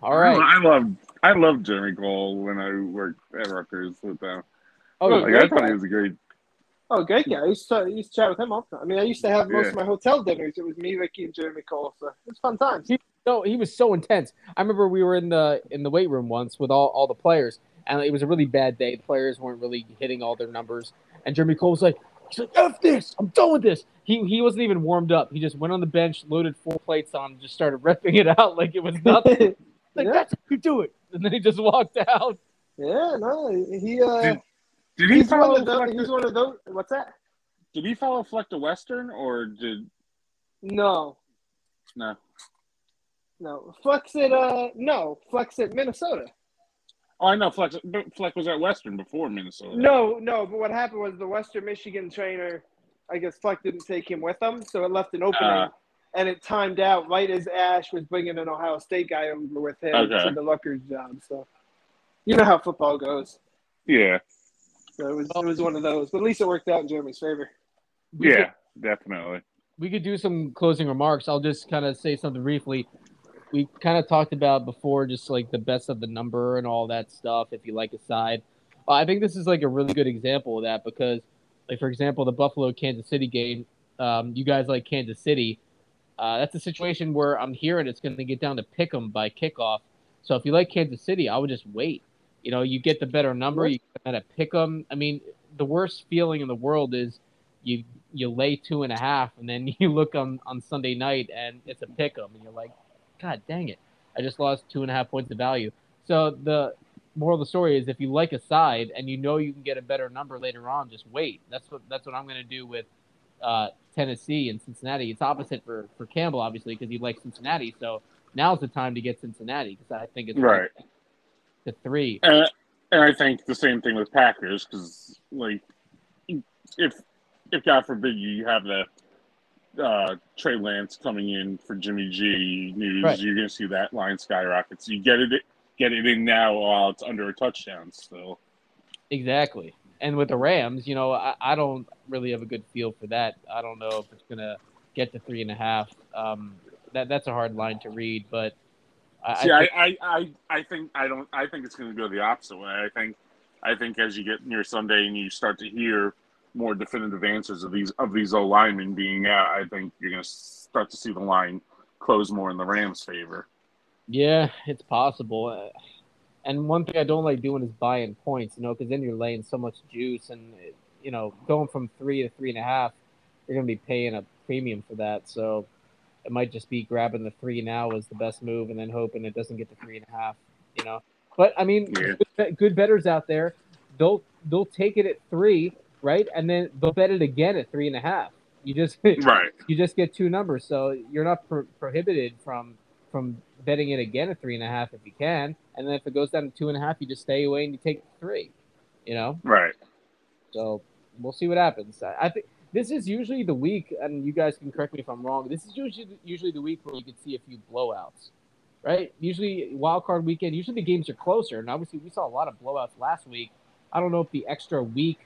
all right. I love I love Jeremy Cole when I worked at Rutgers with them. Oh, Look, Like. I thought he was a great. Oh, great guy. I used to, I used to chat with him often. I mean, I used to have most Yeah. of my hotel dinners. It was me, Ricky, and Jeremy Cole. So it's fun times. He, no, he was so intense. I remember we were in the in the weight room once with all, all the players, and it was a really bad day. The players weren't really hitting all their numbers, and Jeremy Cole was like, "He's like, f this, I'm done with this." He he wasn't even warmed up. He just went on the bench, loaded four plates on, and just started [LAUGHS] ripping it out like it was [LAUGHS] nothing. Like Yeah. that's how you do it, and then he just walked out. yeah, no, he uh, Did, did he he's one follow of those. He's one of those. What's that? Did he follow Fleck to Western or did No, no? no. Fleck's at uh, no, Fleck's at Minnesota. Oh, I know Fleck. Fleck was at Western before Minnesota. No, no. But what happened was the Western Michigan trainer, I guess Fleck didn't take him with him, so it left an opening. Uh. and it timed out right as Ash was bringing an Ohio State guy over with him Okay. to the Rutgers job. So, you know how football goes. Yeah, So it was it was one of those, but at least it worked out in Jeremy's favor. We could- yeah, definitely. we could do some closing remarks. I'll just kind of say something briefly. We kind of talked about before, just like the best of the number and all that stuff. If you like a side, uh, I think this is like a really good example of that because, like for example, the Buffalo Kansas City game. Um, you guys like Kansas City. Uh, that's a situation where I'm hearing it's going to get down to pick 'em by kickoff. So if you like Kansas City, I would just wait. You know, you get the better number. You kind of pick 'em. I mean, the worst feeling in the world is you you lay two and a half, and then [LAUGHS] you look on on Sunday night and it's a pick 'em, and you're like, God dang it, I just lost two and a half points of value. So the moral of the story is, if you like a side and you know you can get a better number later on, just wait. That's what that's what I'm going to do with uh, Tennessee and Cincinnati. It's opposite for for Campbell, obviously, because he likes Cincinnati. So now's the time to get Cincinnati because I think it's Right. To three. And, and I think the same thing with Packers because, like, if if God forbid you have the uh, Trey Lance coming in for Jimmy G news, Right. you're going to see that line skyrocket. So you get it, get it in now while it's under a touchdown still. Exactly. And with the Rams, you know, I, I don't really have a good feel for that. I don't know if it's gonna get to three and a half. Um, that that's a hard line to read, but I, see, I, I, I, I think I don't. I think it's going to go the opposite way. I think, I think as you get near Sunday and you start to hear more definitive answers of these of these O linemen being out, I think you're going to start to see the line close more in the Rams' favor. Yeah, it's possible. Uh, and one thing I don't like doing is buying points, you know, because then you're laying so much juice, and you know, going from three to three and a half, you're going to be paying a premium for that. So it might just be grabbing the three now is the best move, and then hoping it doesn't get to three and a half. You know, but I mean, yeah. good, good betters out there, they'll they'll take it at three, right, and then they'll bet it again at three and a half. You just [LAUGHS] right. You just get two numbers, so you're not pro- prohibited from from betting it again at three and a half if you can, and then if it goes down to two and a half, you just stay away and you take three. You know. Right. So we'll see what happens. I, I think this is usually the week, and you guys can correct me if I'm wrong. This is usually usually the week where you can see a few blowouts, right? Usually wild card weekend. Usually the games are closer, and obviously we saw a lot of blowouts last week. I don't know if the extra week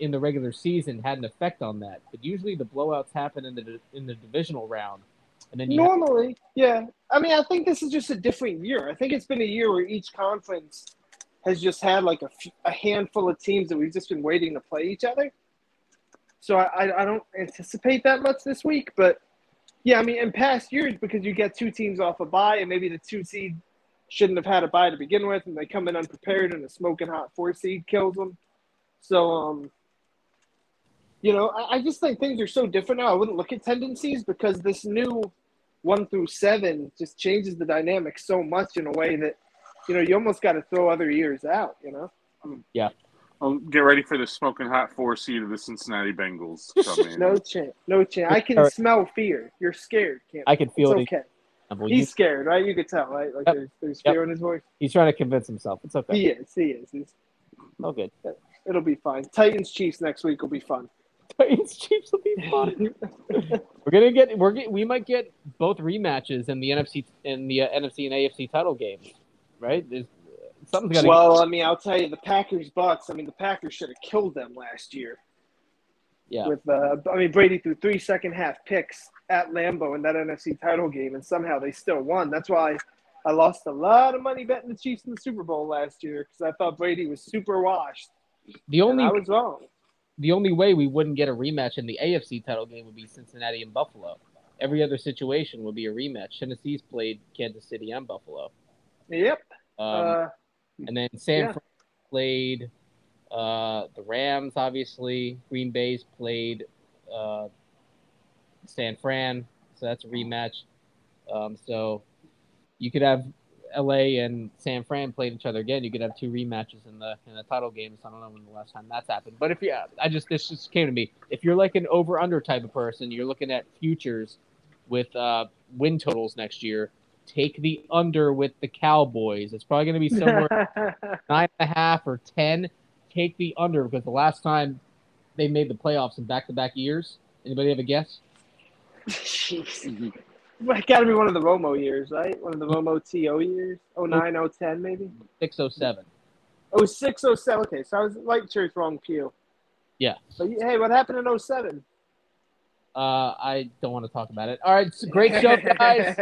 in the regular season had an effect on that, but usually the blowouts happen in the in the divisional round. And then normally, have- yeah. I mean, I think this is just a different year. I think it's been a year where each conference has just had like a, a handful of teams that we've just been waiting to play each other. So I, I don't anticipate that much this week, but yeah, I mean, in past years, because you get two teams off a bye, and maybe the two seed shouldn't have had a bye to begin with, and they come in unprepared, and a smoking hot four seed kills them. So, um, you know, I, I just think things are so different now. I wouldn't look at tendencies because this new one through seven just changes the dynamic so much in a way that, you know, you almost got to throw other years out. You know. Yeah. Well, get ready for the smoking hot four seed of the Cincinnati Bengals. [LAUGHS] no chance. No chance. I can smell fear. You're scared. Can't I can feel it's it. Okay. He's scared, right? You could tell, right? Like yep. there's, there's fear yep. in his voice. He's trying to convince himself. It's okay. He is. He is. He's oh good. It'll be fine. Titans Chiefs next week will be fun. [LAUGHS] Titans Chiefs will be fun. [LAUGHS] we're gonna get we're get, we might get both rematches in the NFC in the uh, NFC and AFC title games, right? There's something's got. Well, I mean, I'll tell you, the Packers Bucs. I mean, the Packers should have killed them last year. Yeah. With uh, I mean, Brady threw three second half picks at Lambeau in that NFC title game, and somehow they still won. That's why I lost a lot of money betting the Chiefs in the Super Bowl last year because I thought Brady was super washed. The only I was wrong. The only way we wouldn't get a rematch in the AFC title game would be Cincinnati and Buffalo. Every other situation would be a rematch. Tennessee's played Kansas City and Buffalo. Yep. Um, uh, and then San yeah. played uh, the Rams, obviously. Green Bay's played uh, San Fran, so that's a rematch. Um, so you could have LA and San Fran played each other again. You could have two rematches in the in the title games. I don't know when the last time that's happened, but if you, I just this just came to me. If you're like an over under type of person, you're looking at futures with uh, win totals next year take the under with the Cowboys. It's probably going to be somewhere [LAUGHS] nine and a half or ten. Take the under because the last time they made the playoffs in back-to-back years. Anybody have a guess? Jeez. Mm-hmm. It got to be one of the Romo years, right? One of the Romo TO years, 09, 010 maybe? 607. Oh, 607. Okay, so I was like sure it's wrong pew. Yeah. But hey, what happened in 07? Uh, I don't want to talk about it. All right, great show, [LAUGHS] guys.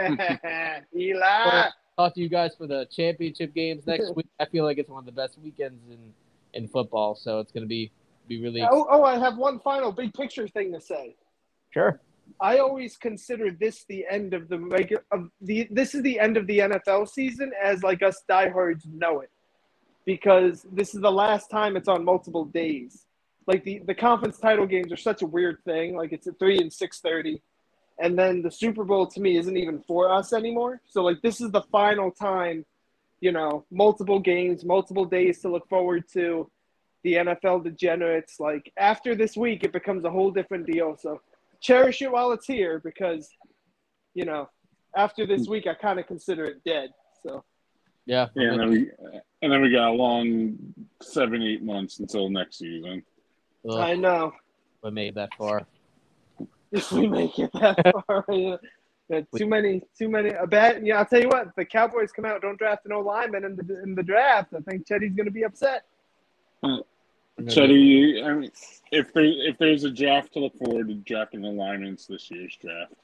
Eli. Talk to you guys for the championship games next week. I feel like it's one of the best weekends in in football, so it's going to be be really. Oh, oh, I have one final big picture thing to say. Sure. I always consider this the end of the regular of the. This is the end of the NFL season as like us diehards know it, because this is the last time it's on multiple days like the, the conference title games are such a weird thing. Like it's at three and six thirty, and then the Super Bowl to me isn't even for us anymore. So like this is the final time, you know, multiple games, multiple days to look forward to. The NFL degenerates. Like after this week, it becomes a whole different deal. So cherish it while it's here because, you know, after this hmm. week, I kind of consider it dead. So. Yeah. Yeah, and then we and then we got a long seven, eight months until next season. Ugh, I know. We made that far. If [LAUGHS] we make it that [LAUGHS] far, yeah. Yeah, too many, too many. A bad. Yeah, I'll tell you what. If the Cowboys come out, don't draft no lineman in the in the draft. I think Chetty's going to be upset. Mm. Chetty, I mean, if there if there's a draft to look forward to drafting alignments this year's draft,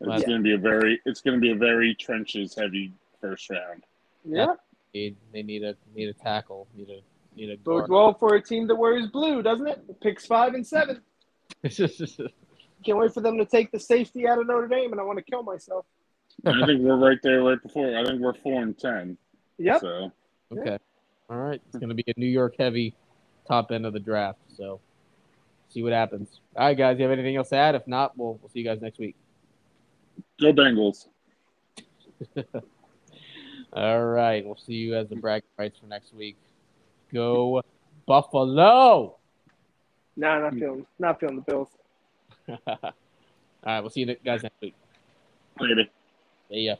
it's Yeah. going to be a very it's going to be a very trenches heavy first round. Yeah, Need, they need a need a tackle. Need a need a bodes well for a team that wears blue, doesn't it? Picks five and seven. [LAUGHS] Can't wait for them to take the safety out of Notre Dame, and I want to kill myself. I think we're right there right before. I think we're four and ten. Yep. So okay. All right. It's going to be a New York heavy top end of the draft. So see what happens. All right, guys. You have anything else to add? If not, we'll we'll see you guys next week. go Bengals. [LAUGHS] All right. We'll see you as the bracket rights for next week. Go Buffalo. Nah, not feeling, not feeling the Bills. [LAUGHS] All right. We'll see you guys next week. Later. See ya.